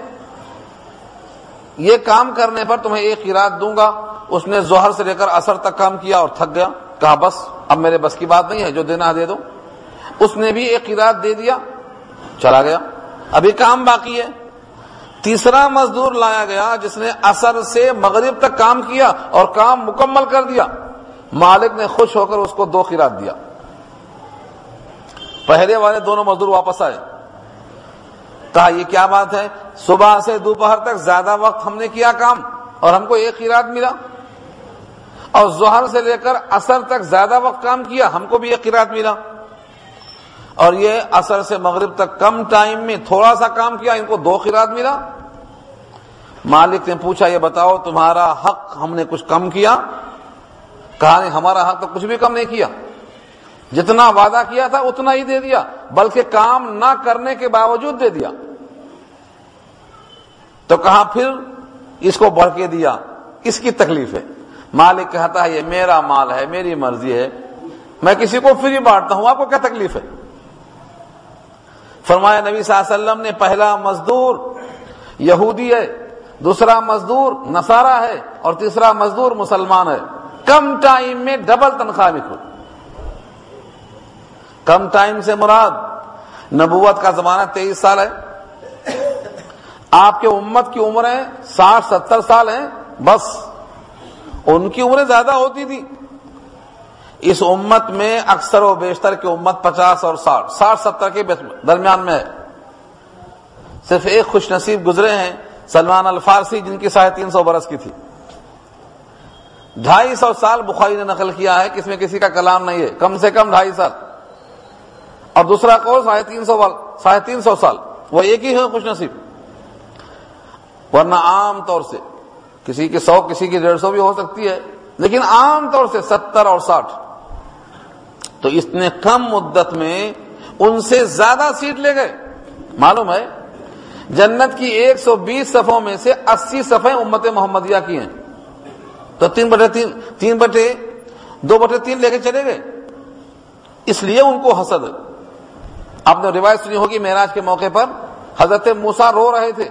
یہ کام کرنے پر تمہیں ایک قیرات دوں گا۔ اس نے زہر سے لے کر اثر تک کام کیا اور تھک گیا۔ کہا، بس، اب میرے بس کی بات نہیں ہے، جو دینا دے دو۔ اس نے بھی ایک قیرات دے دیا، چلا گیا۔ ابھی کام باقی ہے۔ تیسرا مزدور لایا گیا، جس نے اثر سے مغرب تک کام کیا اور کام مکمل کر دیا۔ مالک نے خوش ہو کر اس کو دو قیرات دیا۔ پہلے والے دونوں مزدور واپس آئے۔ کہا، یہ کیا بات ہے؟ صبح سے دوپہر تک زیادہ وقت ہم نے کیا کام اور ہم کو ایک قیرات ملا۔ اور ظہر سے لے کر اثر تک زیادہ وقت کام کیا، ہم کو بھی ایک قیرات ملا۔ اور یہ اثر سے مغرب تک کم ٹائم میں تھوڑا سا کام کیا، ان کو دو قیرات ملا۔ مالک نے پوچھا، یہ بتاؤ، تمہارا حق ہم نے کچھ کم کیا؟ کہا، نہیں، ہمارا حق تو کچھ بھی کم نہیں کیا۔ جتنا وعدہ کیا تھا اتنا ہی دے دیا، بلکہ کام نہ کرنے کے باوجود دے دیا۔ تو کہا پھر اس کو بڑھ کے دیا؟ اس کی تکلیف ہے۔ مالک کہتا ہے، یہ میرا مال ہے، میری مرضی ہے۔ میں کسی کو فری بانٹتا ہوں، آپ کو کیا تکلیف ہے؟ فرمایا، نبی صلی اللہ علیہ وسلم نے پہلا مزدور یہودی ہے، دوسرا مزدور نصارہ ہے، اور تیسرا مزدور مسلمان ہے۔ کم ٹائم میں ڈبل تنخواہ لکھو۔ کم ٹائم سے مراد نبوت کا زمانہ تیئیس سال ہے۔ آپ کے امت کی عمریں ساٹھ ستر سال ہیں، بس۔ ان کی عمریں زیادہ ہوتی تھی۔ اس امت میں اکثر و بیشتر کی امت پچاس اور ساٹھ ساٹھ ستر کے درمیان میں ہے۔ صرف ایک خوش نصیب گزرے ہیں، سلمان الفارسی، جن کی ساڑھے تین سو برس کی تھی۔ ڈھائی سو سال بخاری نے نقل کیا ہے کہ اس میں کسی کا کلام نہیں ہے۔ کم سے کم ڈھائی سال۔ اور دوسرا کور ساڑھے تین سو ساڑھے تین سو سال۔ وہ ایک ہی ہے خوش نصیب۔ ورنہ عام طور سے کسی کی سو، کسی کی ڈیڑھ سو بھی ہو سکتی ہے، لیکن عام طور سے ستر اور ساٹھ۔ تو اس نے کم مدت میں ان سے زیادہ سیٹ لے گئے۔ معلوم ہے؟ جنت کی ایک سو بیس صفوں میں سے اسی صفحے امت محمدیہ کی ہیں۔ تو تین بٹے تین تین بٹے، دو بٹے تین لے کے چلے گئے۔ اس لیے ان کو حسد۔ آپ نے روایت سنی ہوگی معراج کے موقع پر، حضرت موسا رو رہے تھے۔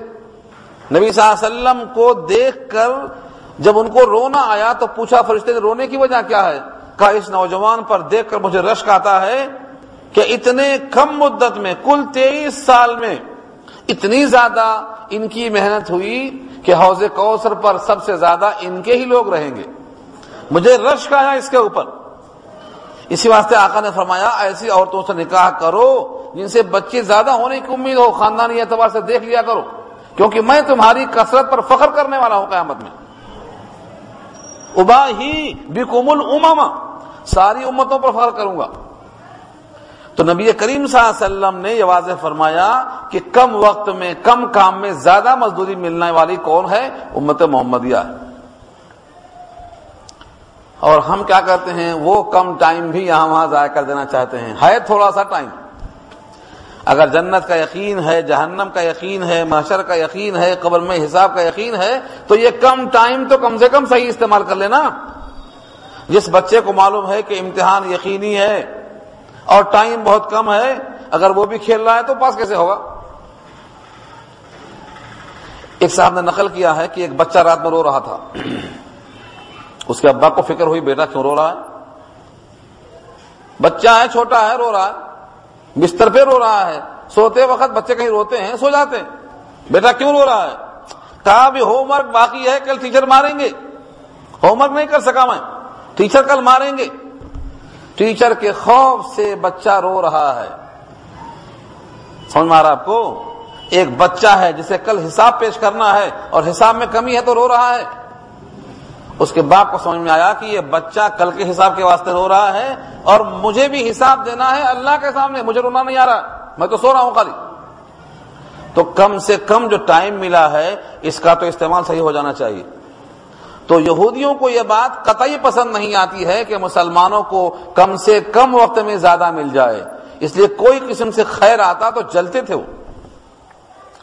نبی صلی اللہ علیہ وسلم کو دیکھ کر جب ان کو رونا آیا تو پوچھا فرشتے نے، رونے کی وجہ کیا ہے؟ کہا، اس نوجوان پر دیکھ کر مجھے رشک آتا ہے کہ اتنے کم مدت میں، کل تیئیس سال میں اتنی زیادہ ان کی محنت ہوئی کہ حوض کوثر پر سب سے زیادہ ان کے ہی لوگ رہیں گے۔ مجھے رشک آیا اس کے اوپر۔ اسی واسطے آقا نے فرمایا، ایسی عورتوں سے نکاح کرو جن سے بچے زیادہ ہونے کی امید ہو، خاندانی اعتبار سے دیکھ لیا کرو، کیونکہ میں تمہاری کثرت پر فخر کرنے والا ہوں قیامت میں۔ ابا ہی بیکمل اماما ساری امتوں پر فخر کروں گا۔ تو نبی کریم صلی اللہ علیہ وسلم نے یہ واضح فرمایا کہ کم وقت میں، کم کام میں زیادہ مزدوری ملنے والی کون ہے؟ امت محمدیہ۔ ہے اور ہم کیا کرتے ہیں؟ وہ کم ٹائم بھی یہاں وہاں ضائع کر دینا چاہتے ہیں۔ ہے تھوڑا سا ٹائم۔ اگر جنت کا یقین ہے، جہنم کا یقین ہے، محشر کا یقین ہے، قبر میں حساب کا یقین ہے، تو یہ کم ٹائم تو کم سے کم صحیح استعمال کر لینا۔ جس بچے کو معلوم ہے کہ امتحان یقینی ہے اور ٹائم بہت کم ہے، اگر وہ بھی کھیل رہا ہے تو پاس کیسے ہوگا؟ ایک صاحب نے نقل کیا ہے کہ ایک بچہ رات میں رو رہا تھا۔ اس کے ابا کو فکر ہوئی، بیٹا کیوں رو رہا ہے؟ بچہ ہے، چھوٹا ہے، رو رہا ہے۔ بستر پہ رو رہا ہے، سوتے وقت بچے کہیں روتے ہیں، سو جاتے ہیں۔ بیٹا کیوں رو رہا ہے؟ کہا بھی ہوم ورک باقی ہے، کل ٹیچر ماریں گے۔ ہوم ورک نہیں کر سکا میں۔ ٹیچر کل ماریں گے۔ ٹیچر کے خوف سے بچہ رو رہا ہے۔ سمجھ مارا آپ کو؟ ایک بچہ ہے جسے کل حساب پیش کرنا ہے اور حساب میں کمی ہے تو رو رہا ہے۔ اس کے باپ کو سمجھ میں آیا کہ یہ بچہ کل کے حساب کے واسطے رو رہا ہے اور مجھے بھی حساب دینا ہے اللہ کے سامنے، مجھے رونا نہیں آ رہا، میں تو سو رہا ہوں خالی۔ تو کم سے کم جو ٹائم ملا ہے، اس کا تو استعمال صحیح ہو جانا چاہیے۔ تو یہودیوں کو یہ بات قطعی پسند نہیں آتی ہے کہ مسلمانوں کو کم سے کم وقت میں زیادہ مل جائے۔ اس لیے کوئی قسم سے خیر آتا تو جلتے تھے وہ۔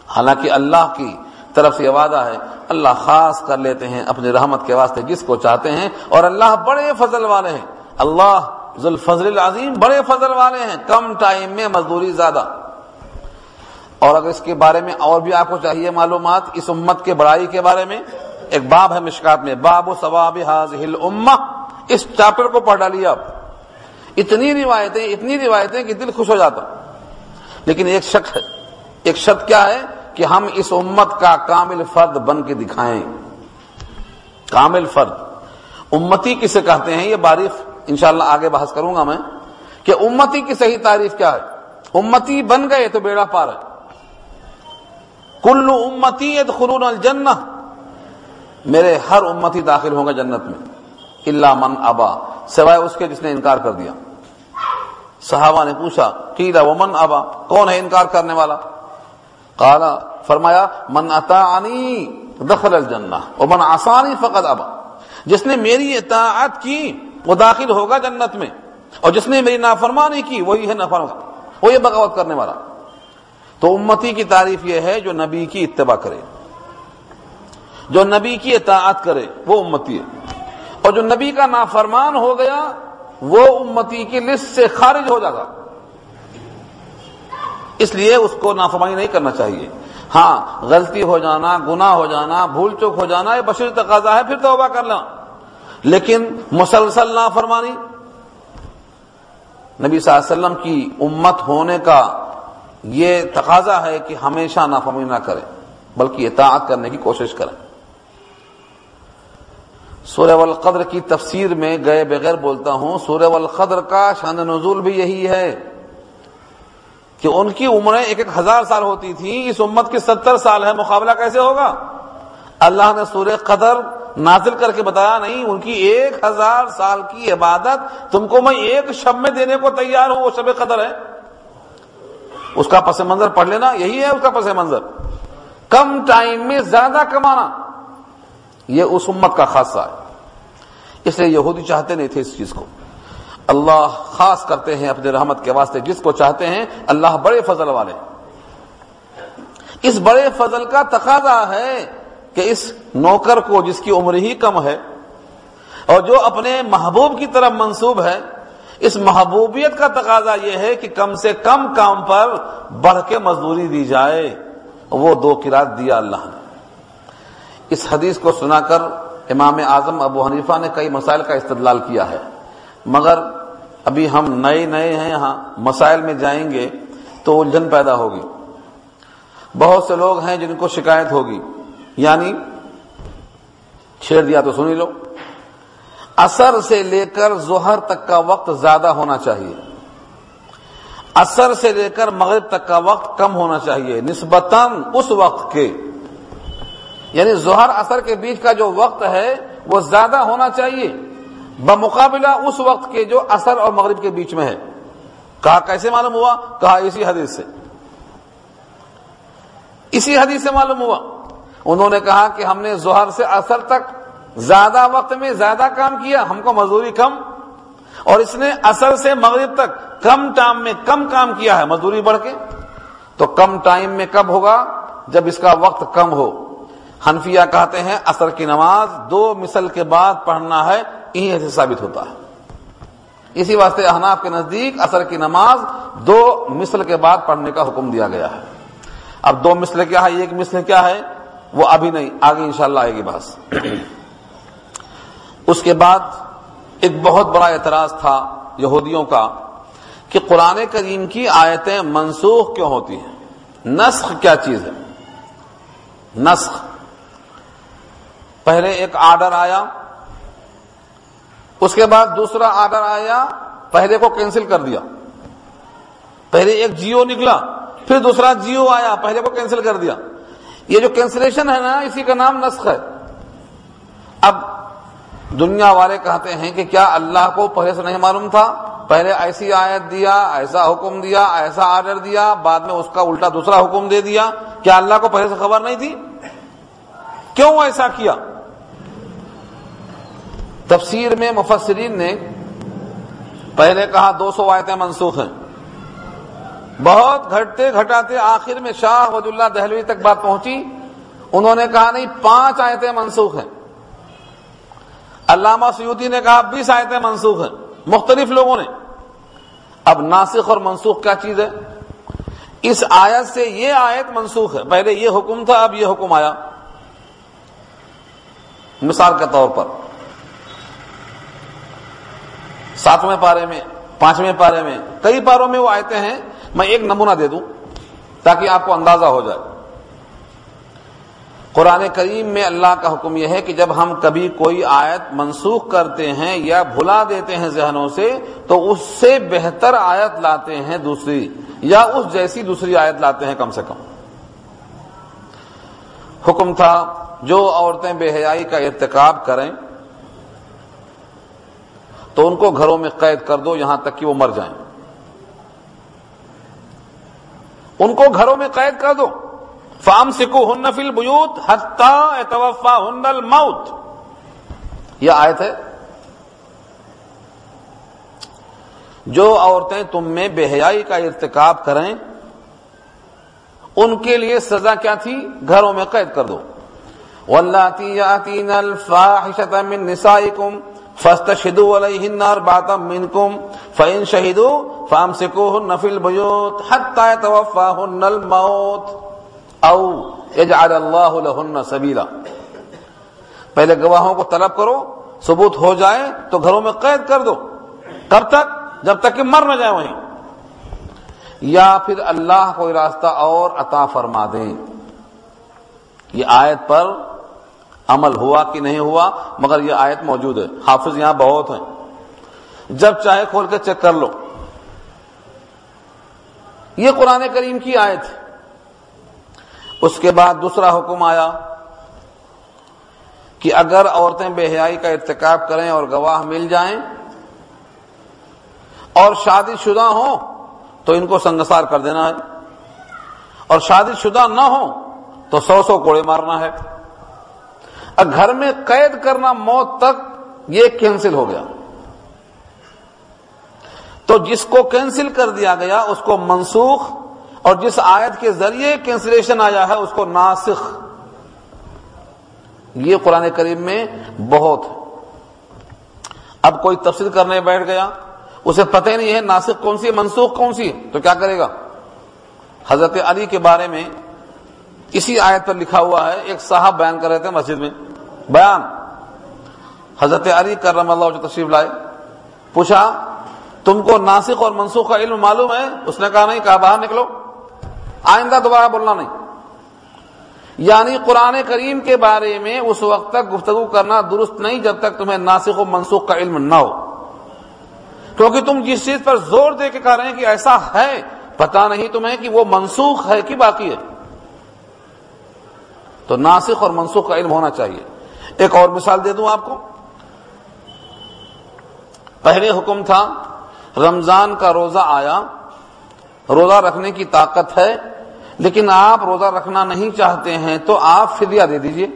حالانکہ اللہ کی طرف سے وعدہ ہے، اللہ خاص کر لیتے ہیں اپنی رحمت کے واسطے جس کو چاہتے ہیں، اور اللہ بڑے فضل والے ہیں۔ اللہ ذوالفضل العظیم بڑے فضل والے ہیں، کم ٹائم میں مزدوری زیادہ۔ اور اگر اس کے بارے میں اور بھی آپ کو چاہیے معلومات، اس امت کے بڑائی کے بارے میں، ایک باب ہے مشکات میں، باب و ثواب حاضل اس چیپٹر کو پڑھ ڈالیے آپ۔ اتنی روایتیں اتنی روایتیں کہ دل خوش ہو جاتا۔ لیکن ایک شک ہے، ایک شک کیا ہے؟ کہ ہم اس امت کا کامل فرد بن کے دکھائیں۔ کامل فرد۔ امتی کسے کہتے ہیں؟ یہ باریک انشاءاللہ آگے بحث کروں گا میں، کہ امتی کی صحیح تعریف کیا ہے؟ امتی بن گئے تو بیڑا پار ہے۔ کل امتی خلون الجنہ۔ میرے ہر امتی داخل ہوں گا جنت میں۔ اللہ من ابا۔ سوائے اس کے جس نے انکار کر دیا۔ صحابہ نے پوچھا قیلا ومن ابا؟ کون ہے انکار کرنے والا؟ کالا فرمایا، من اتا دخل الجنہ ومن آسانی فقط اب جس نے میری اطاعت کی، وہ داخل ہوگا جنت میں، اور جس نے میری نافرمانی کی، وہی ہے نافرمان، وہ یہ بغاوت کرنے والا۔ تو امتی کی تعریف یہ ہے، جو نبی کی اتباع کرے، جو نبی کی اطاعت کرے، وہ امتی ہے۔ اور جو نبی کا نافرمان ہو گیا، وہ امتی کی لسٹ سے خارج ہو جائے گا اس لیے اس کو نافرمانی نہیں کرنا چاہیے۔ ہاں غلطی ہو جانا، گناہ ہو جانا، بھول چوک ہو جانا، یہ بشیر تقاضا ہے، پھر توبہ کر لیکن مسلسل نافرمانی، نبی صلی اللہ علیہ وسلم کی امت ہونے کا یہ تقاضا ہے کہ ہمیشہ نافرمانی نہ کریں، بلکہ اطاعت کرنے کی کوشش کریں۔ سورہ والقدر کی تفسیر میں گئے بغیر بولتا ہوں، سورہ والقدر کا شان نزول بھی یہی ہے۔ کہ ان کی عمریں ایک ایک ہزار سال ہوتی تھی، اس امت کی ستر سال ہے مقابلہ کیسے ہوگا؟ اللہ نے سورہ قدر نازل کر کے بتایا، نہیں، ان کی ایک ہزار سال کی عبادت تم کو میں ایک شب میں دینے کو تیار ہوں، وہ شب قدر ہے۔ اس کا پس منظر پڑھ لینا، یہی ہے اس کا پس منظر۔ کم ٹائم میں زیادہ کمانا، یہ اس امت کا خاصہ ہے۔ اس لیے یہودی چاہتے نہیں تھے اس چیز کو۔ اللہ خاص کرتے ہیں اپنے رحمت کے واسطے جس کو چاہتے ہیں، اللہ بڑے فضل والے۔ اس بڑے فضل کا تقاضا ہے کہ اس نوکر کو جس کی عمر ہی کم ہے اور جو اپنے محبوب کی طرف منسوب ہے، اس محبوبیت کا تقاضا یہ ہے کہ کم سے کم کام پر بڑھ کے مزدوری دی جائے۔ وہ دو کرات دیا اللہ نے۔ اس حدیث کو سنا کر امام اعظم ابو حنیفہ نے کئی مسائل کا استدلال کیا ہے۔ مگر ابھی ہم نئے نئے ہیں، یہاں مسائل میں جائیں گے تو الجھن پیدا ہوگی۔ بہت سے لوگ ہیں جن کو شکایت ہوگی۔ یعنی چھیڑ دیا تو سنی لو۔ اثر سے لے کر ظہر تک کا وقت زیادہ ہونا چاہیے۔ اثر سے لے کر مغرب تک کا وقت کم ہونا چاہیے، نسبتاً اس وقت کے۔ یعنی ظہر اثر کے بیچ کا جو وقت ہے، وہ زیادہ ہونا چاہیے۔ بمقابلہ اس وقت کے جو اثر اور مغرب کے بیچ میں ہے۔ کہا کیسے معلوم ہوا؟ کہا اسی حدیث سے۔ اسی حدیث سے معلوم ہوا۔ انہوں نے کہا کہ ہم نے ظہر سے اثر تک زیادہ وقت میں زیادہ کام کیا، ہم کو مزدوری کم، اور اس نے اثر سے مغرب تک کم ٹائم میں کم کام کیا ہے، مزدوری بڑھ کے۔ تو کم ٹائم میں کب ہوگا؟ جب اس کا وقت کم ہو۔ حنفیہ کہتے ہیں اثر کی نماز دو مثل کے بعد پڑھنا ہے۔ انہیں سے ثابت ہوتا ہے۔ اسی واسطے احناف کے نزدیک اثر کی نماز دو مثل کے بعد پڑھنے کا حکم دیا گیا ہے۔ اب دو مثل کیا ہے، ایک مثل کیا ہے، وہ ابھی نہیں، آگے انشاءاللہ آئے گی بس اس کے بعد ایک بہت بڑا اعتراض تھا یہودیوں کا کہ قرآن کریم کی آیتیں منسوخ کیوں ہوتی ہیں؟ نسخ کیا چیز ہے؟ نسخ۔ پہلے ایک آرڈر آیا اس کے بعد دوسرا آرڈر آیا، پہلے کو کینسل کر دیا۔ پہلے ایک جیو نکلا، پھر دوسرا جیو آیا، پہلے کو کینسل کر دیا۔ یہ جو کینسلیشن ہے نا، اسی کا نام نسخ ہے۔ اب دنیا والے کہتے ہیں کہ کیا اللہ کو پہلے سے نہیں معلوم تھا؟ پہلے ایسی آیت دیا، ایسا حکم دیا، ایسا آرڈر دیا، بعد میں اس کا الٹا دوسرا حکم دے دیا۔ کیا اللہ کو پہلے سے خبر نہیں تھی؟ کیوں ایسا کیا؟ تفسیر میں مفسرین نے پہلے کہا دو سو آیتیں منسوخ ہیں۔ بہت گھٹتے گھٹاتے آخر میں شاہ وج اللہ دہلوی تک بات پہنچی۔ انہوں نے کہا نہیں، پانچ آیتیں منسوخ ہیں۔ علامہ سیودی نے کہا بیس آیتیں منسوخ ہیں۔ مختلف لوگوں نے۔ اب ناسخ اور منسوخ کیا چیز ہے؟ اس آیت سے یہ آیت منسوخ ہے۔ پہلے یہ حکم تھا، اب یہ حکم آیا۔ مثال کے طور پر۔ ساتویں پارے میں، پانچویں پارے میں، کئی پاروں میں وہ آیتیں ہیں، میں ایک نمونہ دے دوں تاکہ آپ کو اندازہ ہو جائے۔ قرآن کریم میں اللہ کا حکم یہ ہے کہ جب ہم کبھی کوئی آیت منسوخ کرتے ہیں یا بھلا دیتے ہیں ذہنوں سے، تو اس سے بہتر آیت لاتے ہیں دوسری، یا اس جیسی دوسری آیت لاتے ہیں کم سے کم۔ حکم تھا جو عورتیں بے حیائی کا ارتکاب کریں تو ان کو گھروں میں قید کر دو یہاں تک کہ وہ مر جائیں۔ ان کو گھروں میں قید کر دو۔ فام سکو ہن فل بیوت حتیٰ ہن الموت۔ یہ آیت ہے۔ جو عورتیں تم میں بے حیائی کا ارتکاب کریں، ان کے لیے سزا کیا تھی؟ گھروں میں قید کر دو۔ واللاتی یاتین الفاحشۃ من نسائکم فسط شدو فاستشهدوا علیہن اربعۃ منکم فان شهدوا فامسكوهن فی البیوت حتى يتوفاهن الموت. او يجعل الله لهن سبیلا پہلے گواہوں کو طلب کرو، ثبوت ہو جائے تو گھروں میں قید کر دو۔ کب تک؟ جب تک کہ مر نہ جائے وہیں۔ یا پھر اللہ کوئی راستہ اور عطا فرما دیں۔ یہ آیت پر عمل ہوا کہ نہیں ہوا، مگر یہ آیت موجود ہے۔ حافظ یہاں بہت ہیں۔ جب چاہے کھول کے چیک کر لو۔ یہ قرآن کریم کی آیت ہے۔ اس کے بعد دوسرا حکم آیا کہ اگر عورتیں بے حیائی کا ارتکاب کریں اور گواہ مل جائیں اور شادی شدہ ہوں تو ان کو سنگسار کر دینا ہے۔ اور شادی شدہ نہ ہو تو سو سو کوڑے مارنا ہے۔ گھر میں قید کرنا موت تک یہ کینسل ہو گیا۔ تو جس کو کینسل کر دیا گیا، اس کو منسوخ، اور جس آیت کے ذریعے کینسلیشن آیا ہے، اس کو ناسخ۔ یہ قرآن کریم میں بہت اب کوئی تفصیل کرنے بیٹھ گیا، اسے پتہ ہی نہیں ہے ناسک کون سی منسوخ کون سی تو کیا کرے گا؟ حضرت علی کے بارے میں اسی آیت پر لکھا ہوا ہے، ایک صاحب بیان کر رہے تھے مسجد میں۔ بیان۔ حضرت علی کرم اللہ جو تشریف لائے۔ پوچھا، تم کو ناسک اور منسوخ کا علم معلوم ہے؟ اس نے کہا، نہیں، کہا، باہر نکلو۔ آئندہ دوبارہ بولنا نہیں۔ یعنی قرآن کریم کے بارے میں اس وقت تک گفتگو کرنا درست نہیں جب تک تمہیں ناسک و منسوخ کا علم نہ ہو۔ کیونکہ تم جس چیز پر زور دے کے کہہ رہے ہیں کہ ایسا ہے پتا نہیں تمہیں کہ وہ منسوخ ہے کہ باقی ہے۔ تو ناسخ اور منسوخ کا علم ہونا چاہیے۔ ایک اور مثال دے دوں آپ کو۔ پہلے حکم تھا، رمضان کا روزہ آیا، روزہ رکھنے کی طاقت ہے، لیکن آپ روزہ رکھنا نہیں چاہتے ہیں تو آپ فدیہ دے دیجیے۔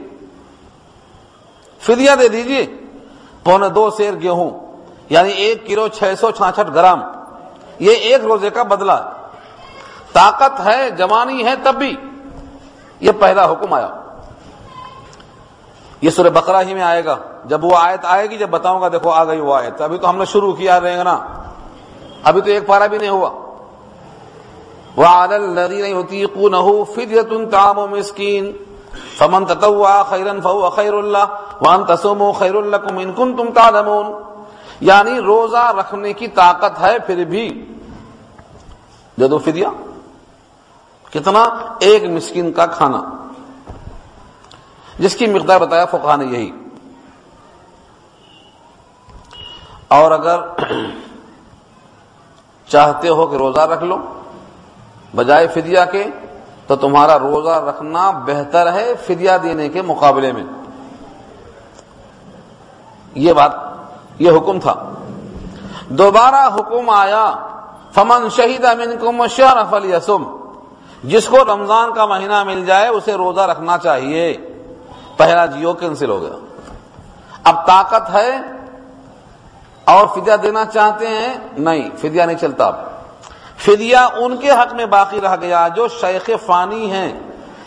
فدیہ دے دیجیے۔ پونے دو سیر گیہوں یعنی ایک کلو چھ سو چھاچھ گرام۔ یہ ایک روزے کا بدلہ۔ طاقت ہے، جوانی ہے تب بھی۔ یہ پہلا حکم آیا۔ یہ سورہ بقرہ ہی میں آئے گا۔ جب وہ آیت آئے گی، جب بتاؤں گا، دیکھو آ گئی وہ آیت۔ ابھی تو ہم نے شروع کیا رہے گا نا۔ ابھی تو ایک پارا بھی نہیں ہوا۔ وہ نہیں ہوتی کو نہ مسکین۔ فمن تتوا خیرن فہو خیر اللہ۔ وان تسوم خیر اللہ کم ان کن تم تعلمون۔ یعنی روزہ رکھنے کی طاقت ہے، پھر بھی۔ دے دو فدیا کتنا ایک مسکین کا کھانا۔ جس کی مقدار بتایا فقہ نے یہی۔ اور اگر (clears throat) چاہتے ہو کہ روزہ رکھ لو، بجائے فدیا کے، تو تمہارا روزہ رکھنا بہتر ہے فدیا دینے کے مقابلے میں۔ یہ بات، یہ حکم تھا۔ دوبارہ حکم آیا، فمن شہید امین کو مشرف یسم جس کو رمضان کا مہینہ مل جائے اسے روزہ رکھنا چاہیے۔ پہلا جیو کینسل ہو گیا۔ اب طاقت ہے اور فدیا دینا چاہتے ہیں؟ نہیں فدیا نہیں چلتا اب۔ فدیا ان کے حق میں باقی رہ گیا جو شیخ فانی ہیں۔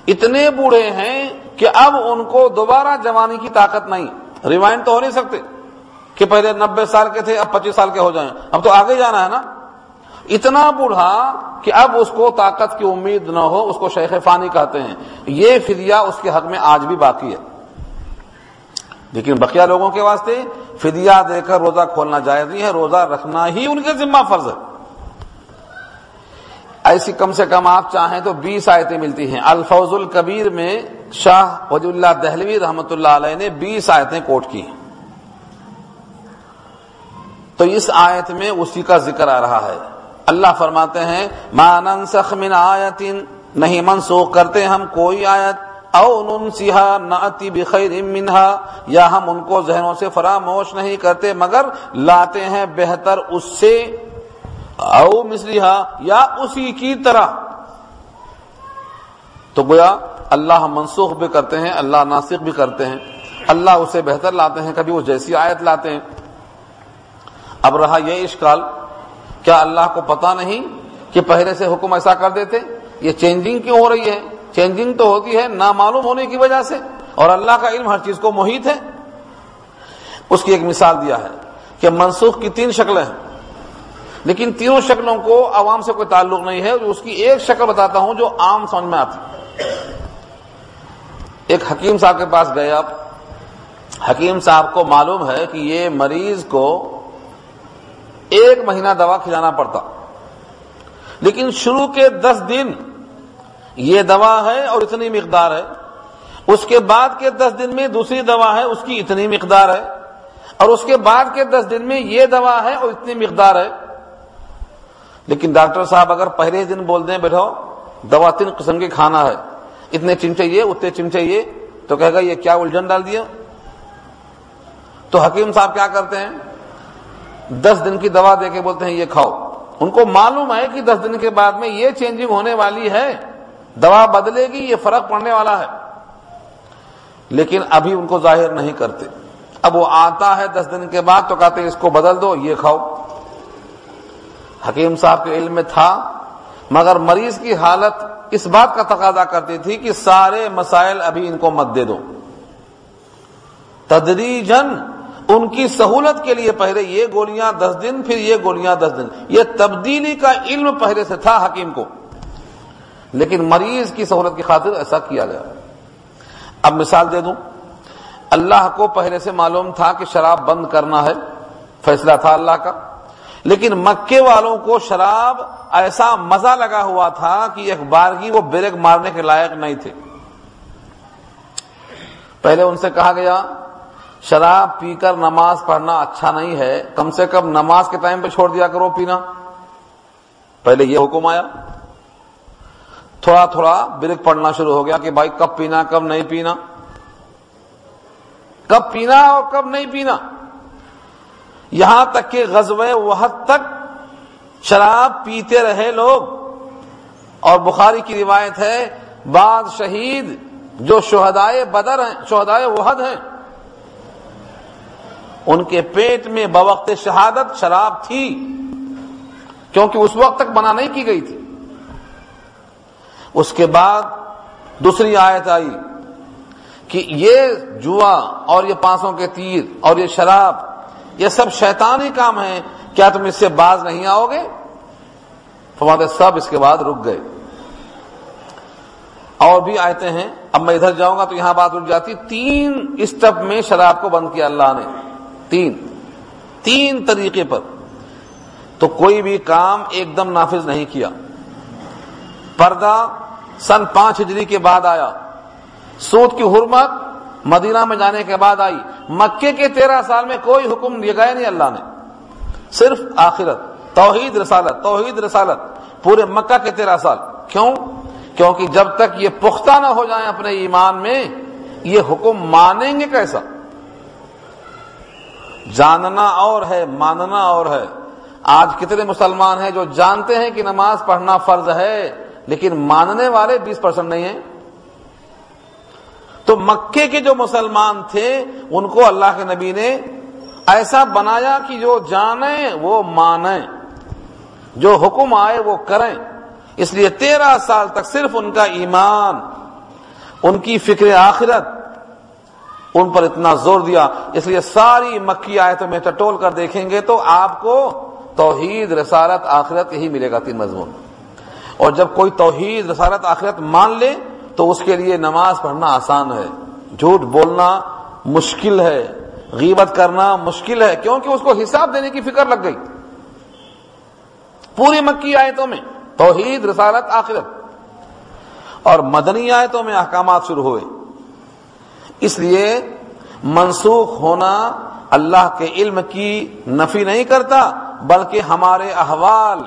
اتنے بوڑھے ہیں کہ اب ان کو دوبارہ جوانی کی طاقت نہیں۔ ریوائنڈ تو ہو نہیں سکتے کہ پہلے نبے سال کے تھے، اب پچیس سال کے ہو جائیں۔ اب تو آگے جانا ہے نا؟ اتنا بوڑھا کہ اب اس کو طاقت کی امید نہ ہو، اس کو شیخ فانی کہتے ہیں۔ یہ فدیہ اس کے حق میں آج بھی باقی ہے۔ لیکن بقیہ لوگوں کے واسطے فدیہ دے کر روزہ کھولنا جائز نہیں ہے، روزہ رکھنا ہی ان کے ذمہ فرض ہے۔ ایسی کم سے کم آپ چاہیں تو بیس آیتیں ملتی ہیں۔ الفوز الکبیر میں شاہ وج اللہ دہلوی رحمت اللہ علیہ نے بیس آیتیں کوٹ کی ہیں۔ تو اس آیت میں اسی کا ذکر آ رہا ہے۔ اللہ فرماتے ہیں مانن من آیت. نہیں منسوخ کرتے ہم کوئی آیت. او ننسیہا نعتی بخیر منہا. یا ہم ان کو ذہنوں سے فراموش نہیں کرتے، مگر لاتے ہیں بہتر اس سے. او مثلیہا، یا اسی کی طرح. تو گویا، اللہ منسوخ بھی کرتے ہیں، اللہ ناسک بھی کرتے ہیں. اللہ اسے بہتر لاتے ہیں، کبھی وہ جیسی آیت لاتے ہیں. اب رہا یہ اشکال کیا اللہ کو پتا نہیں کہ پہلے سے حکم ایسا کر دیتے؟ یہ چینجنگ کیوں ہو رہی ہے؟ چینجنگ تو ہوتی ہے نامعلوم ہونے کی وجہ سے، اور اللہ کا علم ہر چیز کو محیط ہے۔ اس کی ایک مثال دیا ہے کہ منسوخ کی تین شکلیں ہیں۔ لیکن تینوں شکلوں کو عوام سے کوئی تعلق نہیں ہے، اس کی ایک شکل بتاتا ہوں جو عام سمجھ میں آتی۔ ایک حکیم صاحب کے پاس گئے آپ۔ حکیم صاحب کو معلوم ہے کہ یہ مریض کو ایک مہینہ دوا کھلانا پڑتا۔ لیکن شروع کے دس دن یہ دوا ہے اور اتنی مقدار ہے۔ اس کے بعد کے دس دن میں دوسری دوا ہے، اس کی اتنی مقدار ہے۔ اور اس کے بعد کے دس دن میں یہ دوا ہے اور اتنی مقدار ہے۔ لیکن ڈاکٹر صاحب اگر پہلے دن بول دیں، بیٹھو، دوا تین قسم کی کھانا ہے۔ اتنے چمچے یہ، اتنے چمچے یہ۔ تو کہے گا، یہ کیا الجھن ڈال دیا؟ تو حکیم صاحب کیا کرتے ہیں؟ دس دن کی دوا دے کے بولتے ہیں یہ کھاؤ۔ ان کو معلوم ہے کہ دس دن کے بعد میں یہ چینجنگ ہونے والی ہے۔ دوا بدلے گی، یہ فرق پڑنے والا ہے۔ لیکن ابھی ان کو ظاہر نہیں کرتے۔ اب وہ آتا ہے دس دن کے بعد تو کہتے ہیں اس کو بدل دو، یہ کھاؤ۔ حکیم صاحب کے علم میں تھا، مگر مریض کی حالت اس بات کا تقاضا کرتی تھی کہ سارے مسائل ابھی ان کو مت دے دو۔ تدریجن ان کی سہولت کے لیے پہلے یہ گولیاں دس دن، پھر یہ گولیاں دس دن۔ یہ تبدیلی کا علم پہلے سے تھا حکیم کو۔ لیکن مریض کی سہولت کی خاطر ایسا کیا گیا۔ اب مثال دے دوں۔ اللہ کو پہلے سے معلوم تھا کہ شراب بند کرنا ہے، فیصلہ تھا اللہ کا۔ لیکن مکے والوں کو شراب ایسا مزہ لگا ہوا تھا کہ ایک بارگی وہ بریک مارنے کے لائق نہیں تھے۔ پہلے ان سے کہا گیا شراب پی کر نماز پڑھنا اچھا نہیں ہے، کم سے کم نماز کے ٹائم پہ چھوڑ دیا کرو پینا۔ پہلے یہ حکم آیا۔ تھوڑا تھوڑا بریک پڑنا شروع ہو گیا کہ بھائی کب پینا، کب نہیں پینا۔ کب پینا اور کب نہیں پینا۔ یہاں تک کہ غزوہ وحد تک شراب پیتے رہے لوگ۔ اور بخاری کی روایت ہے، بعض شہید جو شہدائے بدر ہیں، شہدائے وحد ہیں۔ ان کے پیٹ میں بوقت شہادت شراب تھی، کیونکہ اس وقت تک بنا نہیں کی گئی تھی۔ اس کے بعد دوسری آیت آئی کہ یہ جوا اور یہ پانسوں کے تیر اور یہ شراب، یہ سب شیطانی کام ہیں، کیا تم اس سے باز نہیں آؤ گے؟ فرماتے سب اس کے بعد رک گئے۔ اور بھی آیتیں ہیں، اب میں ادھر جاؤں گا تو یہاں بات رک جاتی، تین اسٹپ میں شراب کو بند کیا اللہ نے۔ تین تین طریقے پر۔ تو کوئی بھی کام ایک دم نافذ نہیں کیا۔ پردہ سن پانچ ہجری کے بعد آیا۔ سود کی حرمت مدینہ میں جانے کے بعد آئی۔ مکے کے تیرہ سال میں کوئی حکم لگایا نہیں اللہ نے۔ صرف آخرت، توحید رسالت توحید رسالت۔ پورے مکہ کے تیرہ سال۔ کیوں؟ کیونکہ جب تک یہ پختہ نہ ہو جائیں اپنے ایمان میں، یہ حکم مانیں گے کیسا؟ جاننا اور ہے، ماننا اور ہے۔ آج کتنے مسلمان ہیں جو جانتے ہیں کہ نماز پڑھنا فرض ہے، لیکن ماننے والے بیس پرسنٹ نہیں ہیں۔ تو مکے کے جو مسلمان تھے، ان کو اللہ کے نبی نے ایسا بنایا کہ جو جانیں وہ مانیں۔ جو حکم آئے، وہ کریں۔ اس لیے تیرہ سال تک صرف ان کا ایمان، ان کی فکر آخرت ان پر اتنا زور دیا، اس لیے ساری مکی آیتوں میں ٹٹول کر دیکھیں گے تو آپ کو توحید، رسالت، آخرت یہی ملے گا تین مضمون۔ اور جب کوئی توحید، رسالت، آخرت مان لے تو اس کے لیے نماز پڑھنا آسان ہے۔ جھوٹ بولنا مشکل ہے، غیبت کرنا مشکل ہے، کیونکہ اس کو حساب دینے کی فکر لگ گئی۔ پوری مکی آیتوں میں توحید، رسالت، آخرت۔ اور مدنی آیتوں میں احکامات شروع ہوئے۔ اس لیے منسوخ ہونا اللہ کے علم کی نفی نہیں کرتا، بلکہ ہمارے احوال،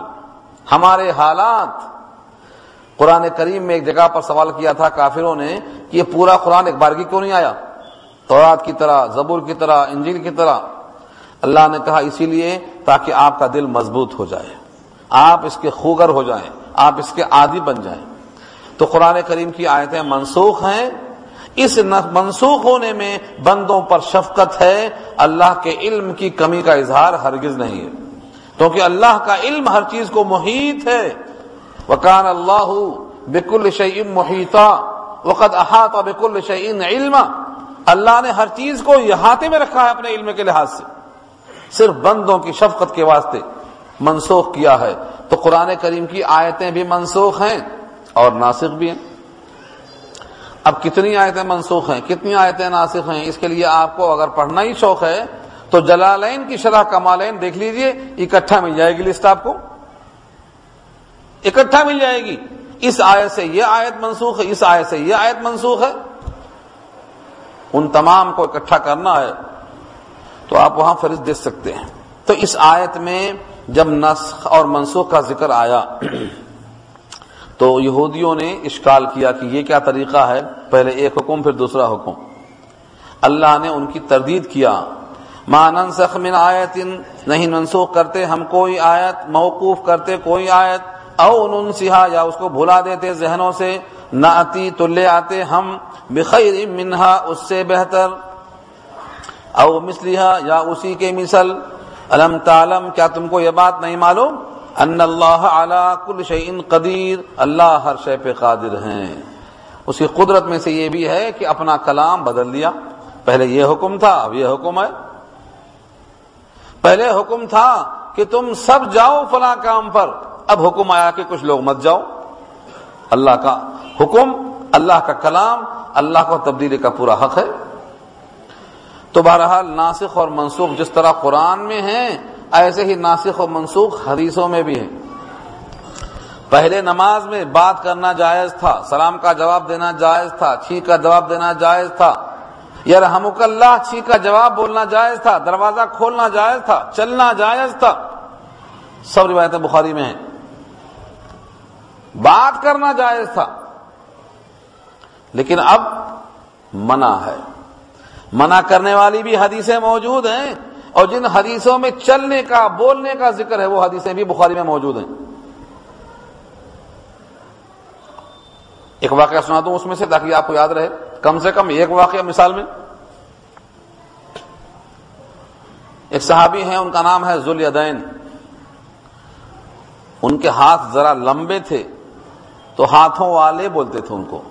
ہمارے حالات۔ قرآن کریم میں ایک جگہ پر سوال کیا تھا کافروں نے کہ یہ پورا قرآن ایک بارگی کیوں نہیں آیا؟ تورات کی طرح، زبور کی طرح، انجیل کی طرح۔ اللہ نے کہا اسی لیے تاکہ آپ کا دل مضبوط ہو جائے۔ آپ اس کے خوگر ہو جائیں، آپ اس کے عادی بن جائیں۔ تو قرآن کریم کی آیتیں منسوخ ہیں اس منسوخ ہونے میں بندوں پر شفقت ہے، اللہ کے علم کی کمی کا اظہار ہرگز نہیں ہے۔ کیونکہ اللہ کا علم ہر چیز کو محیط ہے۔ وکان اللہ بکل شعیم محیطہ وقت احاطہ بکل شعین علم اللہ نے ہر چیز کو احاطے میں رکھا ہے اپنے علم کے لحاظ سے۔ صرف بندوں کی شفقت کے واسطے منسوخ کیا ہے۔ تو قرآن کریم کی آیتیں بھی منسوخ ہیں اور ناسخ بھی ہیں۔ اب کتنی آیتیں منسوخ ہیں، کتنی آیتیں ناسخ ہیں، اس کے لیے آپ کو اگر پڑھنا ہی شوق ہے تو جلالین کی شرح کمالین دیکھ لیجیے، اکٹھا مل جائے گی لسٹ آپ کو۔ اکٹھا مل جائے گی۔ اس آیت سے یہ آیت منسوخ ہے، اس آیت سے یہ آیت منسوخ ہے۔ ان تمام کو اکٹھا کرنا ہے، تو آپ وہاں فرض دے سکتے ہیں۔ تو اس آیت میں جب نسخ اور منسوخ کا ذکر آیا تو یہودیوں نے اشکال کیا کہ یہ کیا طریقہ ہے؟ پہلے ایک حکم، پھر دوسرا حکم۔ اللہ نے ان کی تردید کیا۔ ننسخ من آیت، نہیں منسوخ کرتے ہم کوئی آیت، موقوف کرتے کوئی آیت، او ننسیہا یا اس کو بھلا دیتے ذہنوں سے۔ نہ آتی تو لے آتے ہم بخیر منہا، اس سے بہتر۔ او مسلحا یا اسی کے مثل۔ علم تعلم، کیا تم کو یہ بات نہیں معلوم؟ ان اللہ اعلی کل شعین قدیر، اللہ ہر شے پہ قادر ہیں۔ اس کی قدرت میں سے یہ بھی ہے کہ اپنا کلام بدل دیا پہلے یہ حکم تھا، اب یہ حکم ہے۔ پہلے حکم تھا کہ تم سب جاؤ فلاں کام پر۔ اب حکم آیا کہ کچھ لوگ مت جاؤ۔ اللہ کا حکم، اللہ کا کلام، اللہ کو تبدیلی کا پورا حق ہے۔ تو بہرحال ناسخ اور منسوخ جس طرح قرآن میں ہیں ایسے ہی ناسخ و منسوخ حدیثوں میں بھی ہیں۔ پہلے نماز میں بات کرنا جائز تھا، سلام کا جواب دینا جائز تھا، چھی کا جواب دینا جائز تھا یا رحمک اللہ، چھی کا جواب بولنا جائز تھا، دروازہ کھولنا جائز تھا، چلنا جائز تھا۔ سب روایتیں بخاری میں ہیں۔ بات کرنا جائز تھا، لیکن اب منع ہے۔ منع کرنے والی بھی حدیثیں موجود ہیں۔ اور جن حدیثوں میں چلنے کا، بولنے کا ذکر ہے، وہ حدیثیں بھی بخاری میں موجود ہیں۔ ایک واقعہ سنا دوں، اس میں سے تاکہ آپ کو یاد رہے۔ کم سے کم ایک واقعہ مثال میں۔ ایک صحابی ہیں، ان کا نام ہے ذوالدین ان کے ہاتھ ذرا لمبے تھے، تو ہاتھوں والے بولتے تھے ان کو۔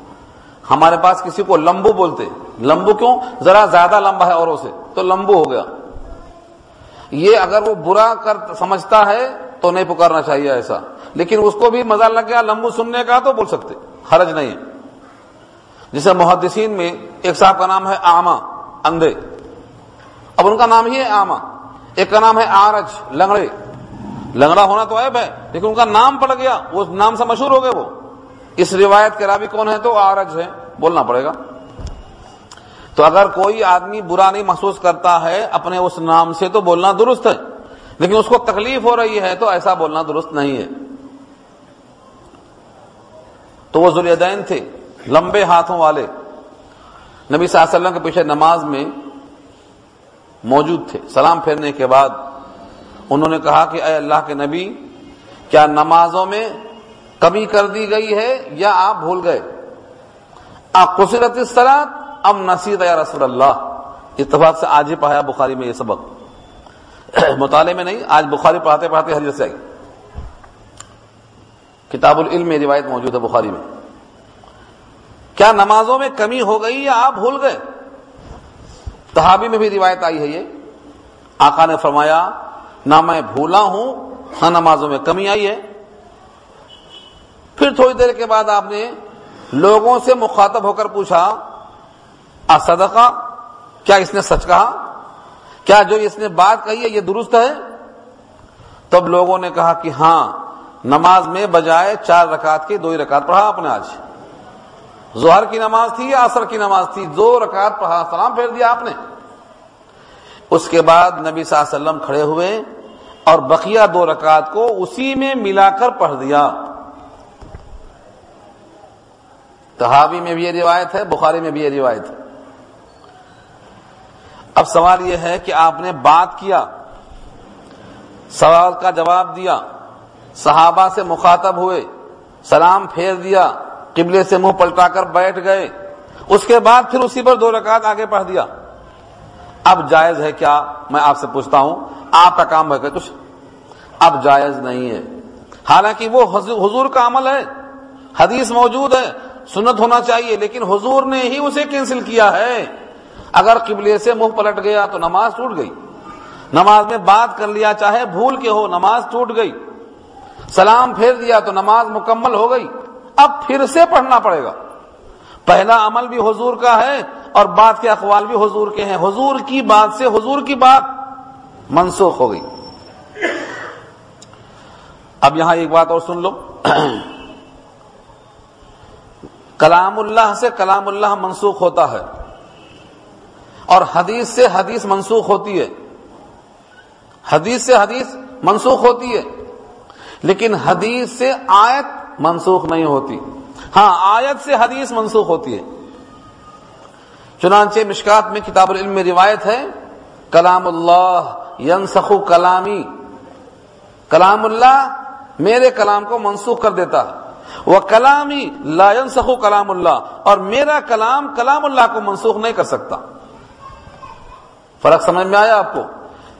ہمارے پاس کسی کو لمبو بولتے۔ لمبو کیوں؟ ذرا زیادہ لمبا ہے اوروں سے، تو لمبو ہو گیا۔ یہ اگر وہ برا کر سمجھتا ہے تو نہیں پکارنا چاہیے ایسا۔ لیکن اس کو بھی مزہ لگ گیا، لمبو سننے کا تو بول سکتے، حرج نہیں جسے محدثین میں ایک صاحب کا نام ہے آما، اندھے۔ اب ان کا نام ہی ہے آما۔ ایک کا نام ہے آرج، لنگڑے۔ لنگڑا ہونا تو عیب ہے، لیکن ان کا نام پڑ گیا، وہ نام سے مشہور ہو گئے وہ۔ اس روایت کے رابی کون ہے؟ تو آرج ہے بولنا پڑے گا۔ تو اگر کوئی آدمی برا نہیں محسوس کرتا ہے، اپنے اس نام سے تو بولنا درست ہے۔ لیکن اس کو تکلیف ہو رہی ہے تو ایسا بولنا درست نہیں ہے۔ تو وہ ذریعین تھے، لمبے ہاتھوں والے۔ نبی صلی اللہ علیہ وسلم کے پیچھے نماز میں موجود تھے۔ سلام پھیرنے کے بعد انہوں نے کہا کہ اے اللہ کے نبی، کیا نمازوں میں کمی کر دی گئی ہے یا آپ بھول گئے؟ آپ قصرت سلاد ام نصیر یا رسول اللہ؟ اتفاق سے آج ہی پڑھایا بخاری میں یہ سبق۔ مطالعے میں نہیں، آج بخاری پڑھاتے پڑھاتے حضرت سے آئی۔ کتاب العلم میں روایت موجود ہے بخاری میں۔ کیا نمازوں میں کمی ہو گئی یا آپ بھول گئے؟ تحابی میں بھی روایت آئی ہے یہ۔ آقا نے فرمایا، نہ میں بھولا ہوں، نہ نمازوں میں کمی آئی ہے۔ پھر تھوڑی دیر کے بعد آپ نے لوگوں سے مخاطب ہو کر پوچھا صدقہ؟ کیا اس نے سچ کہا؟ کیا جو اس نے بات کہی ہے یہ درست ہے؟ تب لوگوں نے کہا کہ ہاں نماز میں بجائے چار رکعت کی دو ہی رکعت پڑھا آپ نے آج۔ ظہر کی نماز تھی یا اثر کی نماز تھی؟ دو رکعت پڑھا، سلام پھیر دیا آپ نے۔ اس کے بعد نبی صلی اللہ علیہ وسلم کھڑے ہوئے اور بقیہ دو رکعت کو اسی میں ملا کر پڑھ دیا۔ تحابی میں بھی یہ روایت ہے، بخاری میں بھی یہ روایت ہے۔ اب سوال یہ ہے کہ آپ نے بات کیا، سوال کا جواب دیا، صحابہ سے مخاطب ہوئے، سلام پھیر دیا، قبلے سے منہ پلٹا کر بیٹھ گئے، اس کے بعد پھر اسی پر دو رکعت آگے پڑھ دیا۔ اب جائز ہے کیا؟ میں آپ سے پوچھتا ہوں، آپ کا کام ہے کچھ؟ اب جائز نہیں ہے۔ حالانکہ وہ حضور کا عمل ہے، حدیث موجود ہے، سنت ہونا چاہیے، لیکن حضور نے ہی اسے کینسل کیا ہے۔ اگر قبلے سے منہ پلٹ گیا تو نماز ٹوٹ گئی۔ نماز میں بات کر لیا چاہے بھول کے ہو، نماز ٹوٹ گئی۔ سلام پھیر دیا تو نماز مکمل ہو گئی۔ اب پھر سے پڑھنا پڑے گا۔ پہلا عمل بھی حضور کا ہے اور بات کے اقوال بھی حضور کے ہیں۔ حضور کی بات سے حضور کی بات منسوخ ہو گئی۔ اب یہاں ایک بات اور سن لو۔ (clears throat) کلام اللہ سے کلام اللہ منسوخ ہوتا ہے۔ اور حدیث سے حدیث منسوخ ہوتی ہے۔ حدیث سے حدیث منسوخ ہوتی ہے، لیکن حدیث سے آیت منسوخ نہیں ہوتی۔ ہاں آیت سے حدیث منسوخ ہوتی ہے۔ چنانچہ مشکات میں کتاب العلم میں روایت ہے، کلام اللہ ینسخ کلامی۔ کلام اللہ میرے کلام کو منسوخ کر دیتا۔ ہے وہ کلامی لا ینسخ کلام اللہ، اور میرا کلام کلام اللہ کو منسوخ نہیں کر سکتا۔ فرق سمجھ میں آیا آپ کو؟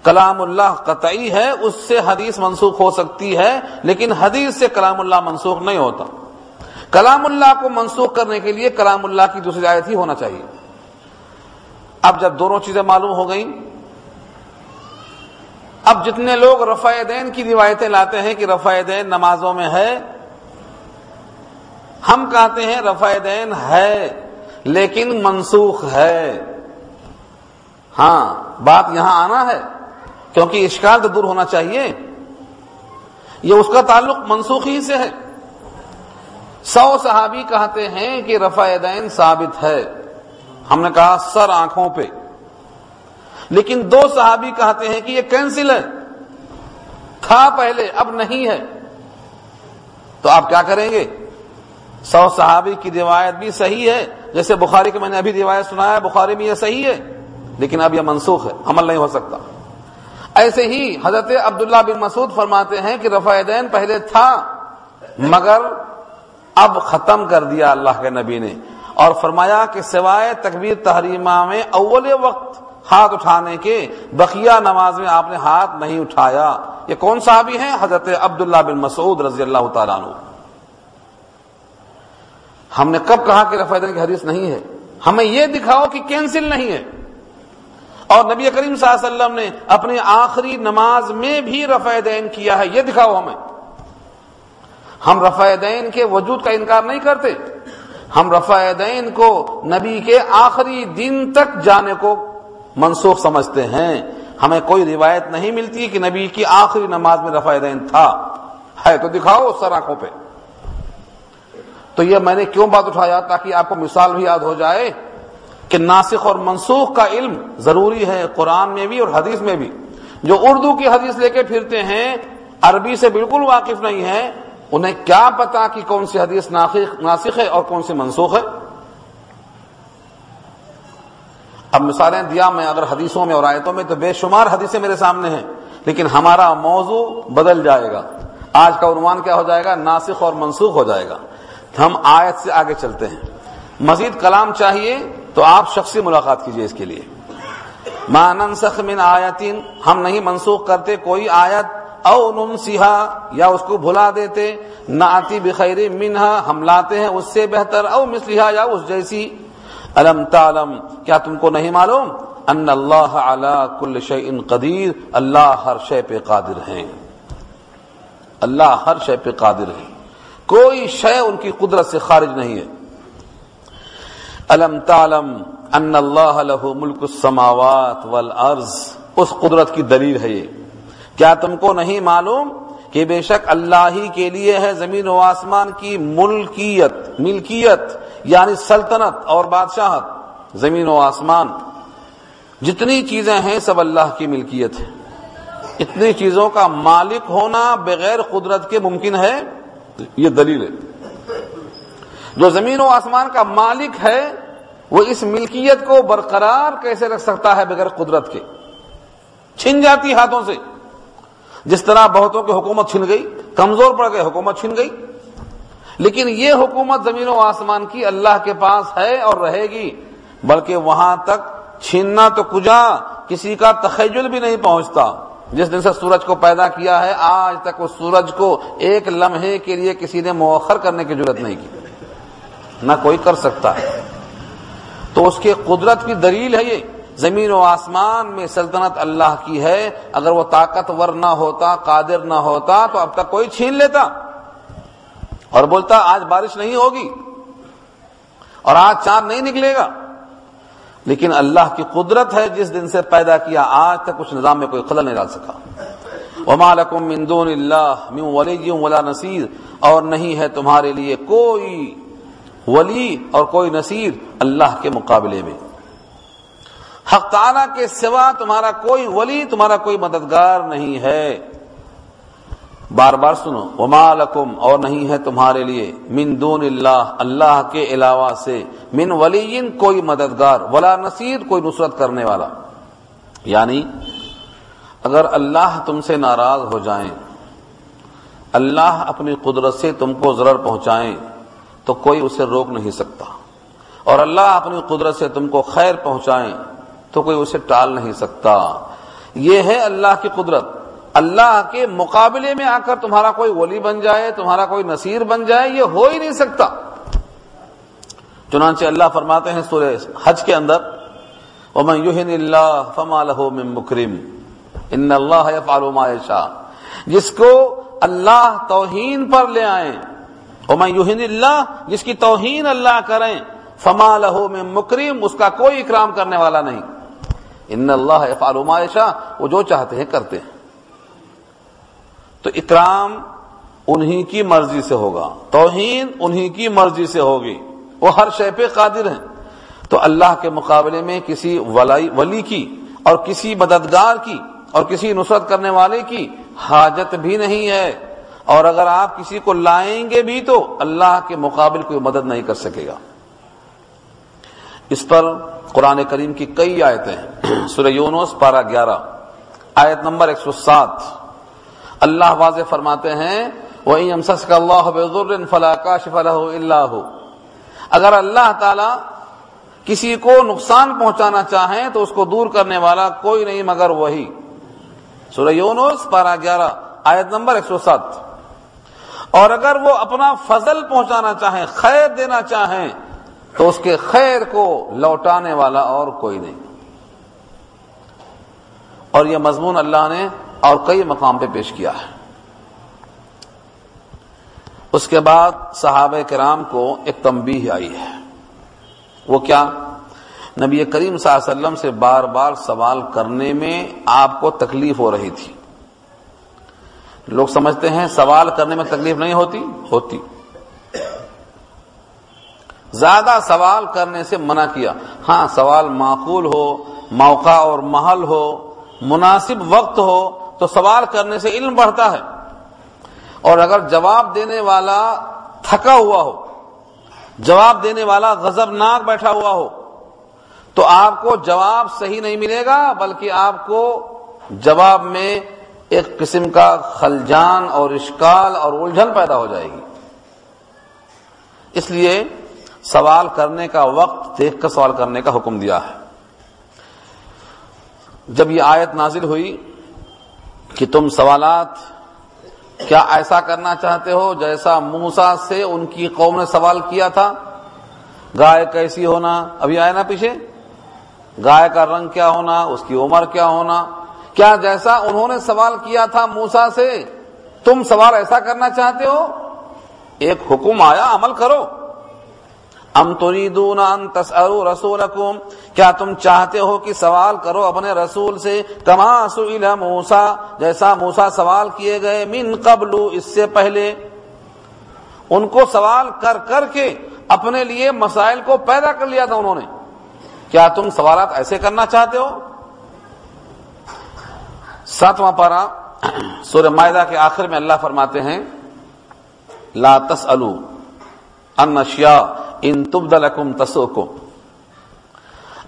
کلام اللہ قطعی ہے، اس سے حدیث منسوخ ہو سکتی ہے، لیکن حدیث سے کلام اللہ منسوخ نہیں ہوتا۔ کلام اللہ کو منسوخ کرنے کے لیے کلام اللہ کی دوسری آیت ہی ہونا چاہیے۔ اب جب دونوں چیزیں معلوم ہو گئیں، اب جتنے لوگ رفع دین کی روایتیں لاتے ہیں کہ رفع دین نمازوں میں ہے، ہم کہتے ہیں رفع دین ہے، لیکن منسوخ ہے۔ ہاں بات یہاں آنا ہے، کیونکہ اشکال تو دور ہونا چاہیے۔ یہ اس کا تعلق منسوخی سے ہے۔ سو صحابی کہتے ہیں کہ رفع دین ثابت ہے۔ ہم نے کہا، سر آنکھوں پہ۔ لیکن دو صحابی کہتے ہیں کہ یہ کینسل ہے۔ تھا پہلے، اب نہیں ہے۔ تو آپ کیا کریں گے؟ سو صحابی کی روایت بھی صحیح ہے۔ جیسے بخاری کی میں نے ابھی روایت سنایا، بخاری میں یہ صحیح ہے۔ لیکن اب یہ منسوخ ہے عمل نہیں ہو سکتا۔ ایسے ہی حضرت عبداللہ بن مسعود فرماتے ہیں کہ رفع دین پہلے تھا، مگر اب ختم کر دیا اللہ کے نبی نے۔ اور فرمایا کہ سوائے تکبیر تحریمہ میں اول وقت ہاتھ اٹھانے کے، بقیہ نماز میں آپ نے ہاتھ نہیں اٹھایا۔ یہ کون صحابی ہیں؟ حضرت عبداللہ بن مسعود رضی اللہ تعالیٰ عنہ۔ ہم نے کب کہا کہ رفع دین کی حدیث نہیں ہے؟ ہمیں یہ دکھاؤ کہ کینسل نہیں ہے۔ اور نبی کریم صلی اللہ علیہ وسلم نے اپنی آخری نماز میں بھی رفع دین کیا ہے، یہ دکھاؤ ہمیں۔ ہم رفع دین کے وجود کا انکار نہیں کرتے۔ ہم رفع دین کو نبی کے آخری دن تک جانے کو منسوخ سمجھتے ہیں۔ ہمیں کوئی روایت نہیں ملتی کہ نبی کی آخری نماز میں رفع دین تھا۔ ہے تو دکھاؤ سر آنکھوں پہ۔ تو یہ میں نے کیوں بات اٹھایا تاکہ آپ کو مثال بھی یاد ہو جائے؟ کہ ناسخ اور منسوخ کا علم ضروری ہے قرآن میں بھی اور حدیث میں بھی۔ جو اردو کی حدیث لے کے پھرتے ہیں، عربی سے بالکل واقف نہیں ہے، انہیں کیا پتا کہ کون سی حدیث ناسخ ہے اور کون سی منسوخ ہے؟ اب مثالیں دیا میں اگر حدیثوں میں اور آیتوں میں تو بے شمار حدیثیں میرے سامنے ہیں، لیکن ہمارا موضوع بدل جائے گا۔ آج کا عنوان کیا ہو جائے گا؟ ناسخ اور منسوخ ہو جائے گا۔ ہم آیت سے آگے چلتے ہیں۔ مزید کلام چاہیے تو آپ شخصی ملاقات کیجیے اس کے لیے۔ ماننسخ من آیتین ہم نہیں منسوخ کرتے کوئی آیت، او ننسیہا یا اس کو بھلا دیتے ناتی بخیر منہا، ہم لاتے ہیں اس سے بہتر، او مثلیہا یا اس جیسی۔ علم تعلم، کیا تم کو نہیں معلوم؟ ان اللہ علی کل شیء قدیر اللہ ہر شے پہ قادر ہیں اللہ ہر شے پہ قادر ہے۔ کوئی شے ان کی قدرت سے خارج نہیں ہے۔ علم تعلم ان اللہ له ملک السماوات والارض؟ اس قدرت کی دلیل ہے یہ۔ کیا تم کو نہیں معلوم کہ بے شک اللہ ہی کے لیے ہے زمین و آسمان کی ملکیت ملکیت یعنی سلطنت اور بادشاہت، زمین و آسمان۔ جتنی چیزیں ہیں سب اللہ کی ملکیت ہے اتنی چیزوں کا مالک ہونا بغیر قدرت کے ممکن ہے۔ یہ دلیل ہے۔ جو زمین و آسمان کا مالک ہے وہ اس ملکیت کو برقرار کیسے رکھ سکتا ہے بغیر قدرت کے؟ چھن جاتی ہاتھوں سے۔ جس طرح بہتوں کی حکومت چھن گئی، کمزور پڑ گئے، حکومت چھن گئی۔ لیکن یہ حکومت زمین و آسمان کی اللہ کے پاس ہے اور رہے گی، بلکہ وہاں تک چھیننا تو کجا، کسی کا تخیل بھی نہیں پہنچتا۔ جس دن سے سورج کو پیدا کیا ہے، آج تک اس سورج کو ایک لمحے کے لیے کسی نے مؤخر کرنے کی ضرورت نہیں کی۔ نہ کوئی کر سکتا۔ ہے تو اس کے قدرت کی دلیل ہے یہ۔ زمین و آسمان میں سلطنت اللہ کی ہے۔ اگر وہ طاقتور نہ ہوتا، قادر نہ ہوتا، تو اب تک کوئی چھین لیتا۔ اور بولتا، آج بارش نہیں ہوگی۔ اور آج چاند نہیں نکلے گا۔ لیکن اللہ کی قدرت ہے، جس دن سے پیدا کیا، آج تک اس نظام میں کوئی خلل نہیں ڈال سکا۔ وما لکم من دون اللہ من ولی ولا نصیر اور نہیں ہے تمہارے لیے کوئی ولی اور کوئی نصیر اللہ کے مقابلے میں۔ حق تعالی کے سوا تمہارا کوئی ولی، تمہارا کوئی مددگار نہیں ہے۔ بار بار سنو، وما لکم اور نہیں ہے تمہارے لیے من دون اللہ اللہ کے علاوہ سے۔ من ولی کوئی مددگار، ولا نصیر کوئی نصرت کرنے والا۔ یعنی اگر اللہ تم سے ناراض ہو جائیں، اللہ اپنی قدرت سے تم کو ضرر پہنچائیں۔ تو کوئی اسے روک نہیں سکتا۔ اور اللہ اپنی قدرت سے تم کو خیر پہنچائیں تو کوئی اسے ٹال نہیں سکتا۔ یہ ہے اللہ کی قدرت۔ اللہ کے مقابلے میں آ کر تمہارا کوئی ولی بن جائے، تمہارا کوئی نصیر بن جائے، یہ ہو ہی نہیں سکتا۔ چنانچہ اللہ فرماتے ہیں سورہ حج کے اندر، ومن يهن اللہ فما له من مکرم ان اللہ يفعل ما يشاء۔ جس کو اللہ توہین پر لے آئیں ومن يهن اللہ جس کی توہین اللہ کریں، فما له من مکرم، اس کا کوئی اکرام کرنے والا نہیں۔ ان اللہ يفعل ما وہ جو چاہتے ہیں کرتے ہیں۔ تو اکرام انہی کی مرضی سے ہوگا، توہین انہی کی مرضی سے ہوگی۔ وہ ہر شے پہ قادر ہیں۔ تو اللہ کے مقابلے میں کسی ولی کی اور کسی مددگار کی اور کسی نصرت کرنے والے کی حاجت بھی نہیں ہے۔ اور اگر آپ کسی کو لائیں گے بھی تو اللہ کے مقابل کوئی مدد نہیں کر سکے گا۔ اس پر قرآن کریم کی کئی آیتیں ہیں۔ (clears throat) سورہ یونس، پارہ گیارہ۔ آیت نمبر ایک سو سات۔ اللہ واضح فرماتے ہیں وہ اللہ فلا کاشف له الا هو۔ اگر اللہ تعالی کسی کو نقصان پہنچانا چاہیں تو اس کو دور کرنے والا کوئی نہیں مگر وہی۔ سورہ یونس، پارہ گیارہ، آیت نمبر ایک سو سات۔ اور اگر وہ اپنا فضل پہنچانا چاہیں، خیر دینا چاہیں، تو اس کے خیر کو لوٹانے والا اور کوئی نہیں۔ اور یہ مضمون اللہ نے اور کئی مقام پہ پیش کیا ہے۔ اس کے بعد صحابہ کرام کو ایک تمبی آئی ہے۔ وہ کیا؟ نبی کریم صلی اللہ علیہ وسلم سے بار بار سوال کرنے میں آپ کو تکلیف ہو رہی تھی۔ لوگ سمجھتے ہیں سوال کرنے میں تکلیف نہیں ہوتی؟ ہوتی۔ زیادہ سوال کرنے سے منع کیا۔ ہاں سوال معقول ہو، موقع اور محل ہو، مناسب وقت ہو، تو سوال کرنے سے علم بڑھتا ہے۔ اور اگر جواب دینے والا تھکا ہوا ہو، جواب دینے والا غزب ناک بیٹھا ہوا ہو، تو آپ کو جواب صحیح نہیں ملے گا، بلکہ آپ کو جواب میں ایک قسم کا خلجان اور اشکال اور الجھن پیدا ہو جائے گی۔ اس لیے سوال کرنے کا وقت دیکھ کر سوال کرنے کا حکم دیا ہے۔ جب یہ آیت نازل ہوئی کہ تم سوالات کیا ایسا کرنا چاہتے ہو جیسا موسا سے ان کی قوم نے سوال کیا تھا؟ گائے کیسی ہونا؟ ابھی آئے نا پیچھے؟ گائے کا رنگ کیا ہونا؟ اس کی عمر کیا ہونا؟ کیا جیسا انہوں نے سوال کیا تھا موسا سے؟ تم سوال ایسا کرنا چاہتے ہو؟ ایک حکم آیا، عمل کرو۔ ام تریدون ان تسالوا رسولکم، کیا تم چاہتے ہو کہ سوال کرو اپنے رسول سے؟ کما سئل موسی، جیسا موسی سوال کیے گئے، من قبل، اس سے پہلے۔ ان کو سوال کر کر کے اپنے لیے مسائل کو پیدا کر لیا تھا انہوں نے۔ کیا تم سوالات ایسے کرنا چاہتے ہو؟ ساتواں پارا سورہ معدہ کے آخر میں اللہ فرماتے ہیں، لا تسالو ان اشیاء ان تبدلکم تسوکم۔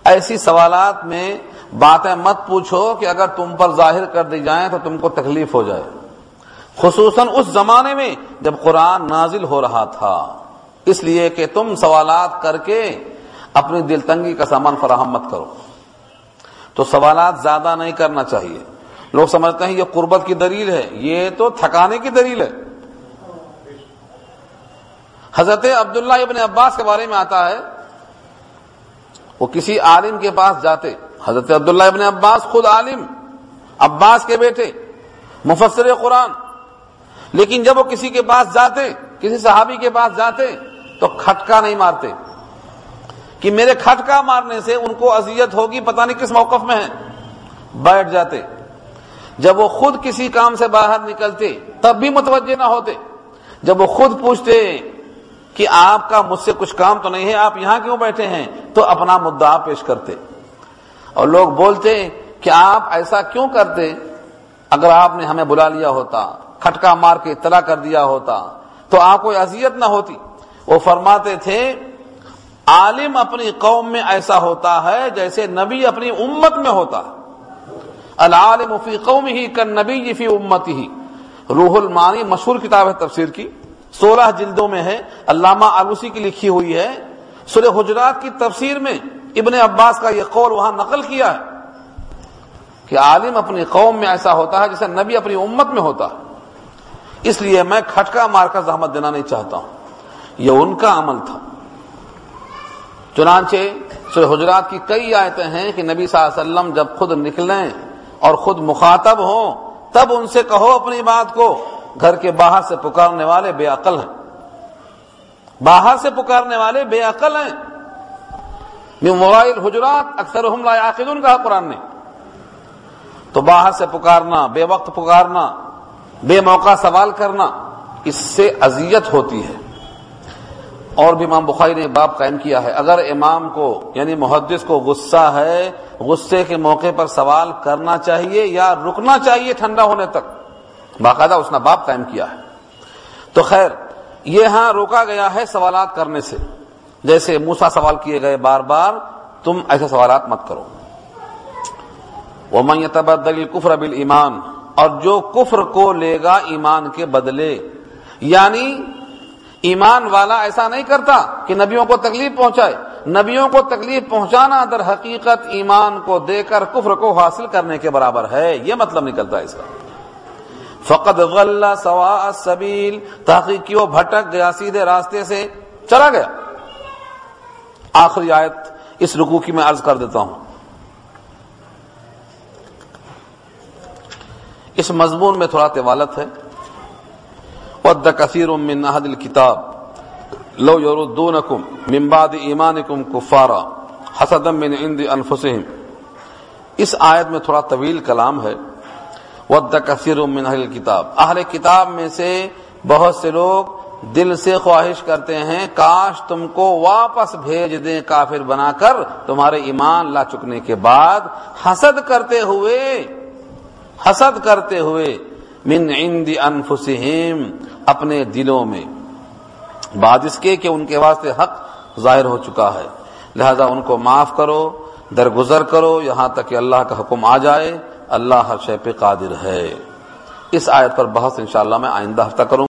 ایسی سوالات میں باتیں مت پوچھو کہ اگر تم پر ظاہر کر دی جائیں تو تم کو تکلیف ہو جائے۔ خصوصاً اس زمانے میں جب قرآن نازل ہو رہا تھا۔ اس لیے کہ تم سوالات کر کے اپنی دل تنگی کا سامان فراہم مت کرو۔ تو سوالات زیادہ نہیں کرنا چاہیے۔ لوگ سمجھتے ہیں یہ قربت کی دلیل ہے، یہ تو تھکانے کی دلیل ہے۔ حضرت عبداللہ ابن عباس کے بارے میں آتا ہے، وہ کسی عالم کے پاس جاتے۔ حضرت عبداللہ ابن عباس خود عالم، عباس کے بیٹے، مفسر قرآن۔ لیکن جب وہ کسی کے پاس جاتے، کسی صحابی کے پاس جاتے، تو کھٹکا نہیں مارتے۔ کہ میرے کھٹکا مارنے سے ان کو اذیت ہوگی، پتہ نہیں کس موقف میں ہے بیٹھ جاتے۔ جب وہ خود کسی کام سے باہر نکلتے تب بھی متوجہ نہ ہوتے۔ جب وہ خود پوچھتے کہ آپ کا مجھ سے کچھ کام تو نہیں ہے، آپ یہاں کیوں بیٹھے ہیں؟ تو اپنا مدعا پیش کرتے۔ اور لوگ بولتے کہ آپ ایسا کیوں کرتے؟ اگر آپ نے ہمیں بلا لیا ہوتا، کھٹکا مار کے اطلاع کر دیا ہوتا، تو آپ کو اذیت نہ ہوتی۔ وہ فرماتے تھے، عالم اپنی قوم میں ایسا ہوتا ہے جیسے نبی اپنی امت میں ہوتا۔ ہے العالم فی قوم ہی کن نبی فی امت ہی روح المانی مشہور کتاب ہے تفسیر کی۔ سولہ جلدوں میں ہے۔ علامہ آلوسی کی لکھی ہوئی ہے۔ سورہ حجرات کی تفسیر میں ابن عباس کا یہ قول وہاں نقل کیا ہے کہ عالم اپنی قوم میں ایسا ہوتا ہے جیسے نبی اپنی امت میں ہوتا۔ ہے اس لیے میں کھٹکا مار کر زحمت دینا نہیں چاہتا ہوں۔ یہ ان کا عمل تھا۔ چنانچہ سورہ حجرات کی کئی آیتیں ہیں کہ نبی صلی اللہ علیہ وسلم جب خود نکلیں اور خود مخاطب ہوں تب ان سے کہو اپنی بات کو۔ گھر کے باہر سے پکارنے والے بے عقل ہیں۔ باہر سے پکارنے والے بے عقل ہیں۔ موبائل حجرات اکثر حملہ کہا قرآن نے۔ تو باہر سے پکارنا، بے وقت پکارنا، بے موقع سوال کرنا، اس سے اذیت ہوتی ہے۔ اور بھی امام بخاری نے باب قائم کیا ہے۔ اگر امام کو یعنی محدث کو غصہ ہے، غصے کے موقع پر سوال کرنا چاہیے یا رکنا چاہیے ٹھنڈا ہونے تک، باقاعدہ اس نے باب قائم کیا ہے۔ تو خیر، یہ ہاں روکا گیا ہے سوالات کرنے سے۔ جیسے موسا سوال کیے گئے بار بار، تم ایسے سوالات مت کرو۔ وہ میں تبدیل کفر بل ایمان اور جو کفر کو لے گا ایمان کے بدلے یعنی ایمان والا ایسا نہیں کرتا کہ نبیوں کو تکلیف پہنچائے۔ نبیوں کو تکلیف پہنچانا در حقیقت ایمان کو دے کر کفر کو حاصل کرنے کے برابر ہے۔ یہ مطلب نکلتا ہے اس کا۔ فقط غلہ سوا سبیل تحقیق کی وہ بھٹک گیا سیدھے راستے سے؟ چلا گیا۔ آخری آیت اس رکو کی میں عرض کر دیتا ہوں۔ اس مضمون میں تھوڑا طوالت ہے۔ ود کثیر من احد الكتاب لو يردونكم من بعد ایمانكم كفارا حسدا من عند انفسهم اس آیت میں تھوڑا طویل کلام ہے ود کثیر من اہل کتاب اہل کتاب میں سے بہت سے لوگ دل سے خواہش کرتے ہیں کاش تم کو واپس بھیج دیں کافر بنا کر تمہارے ایمان لا چکنے کے بعد حسد کرتے ہوئے، حسد کرتے ہوئے من عند انفسہم، اپنے دلوں میں۔ بعد اس کے کہ ان کے واسطے حق ظاہر ہو چکا ہے۔ لہذا ان کو معاف کرو، درگزر کرو، یہاں تک کہ اللہ کا حکم آ جائے۔ اللہ ہر شے پہ قادر ہے۔ اس آیت پر بحث انشاءاللہ میں آئندہ ہفتہ کروں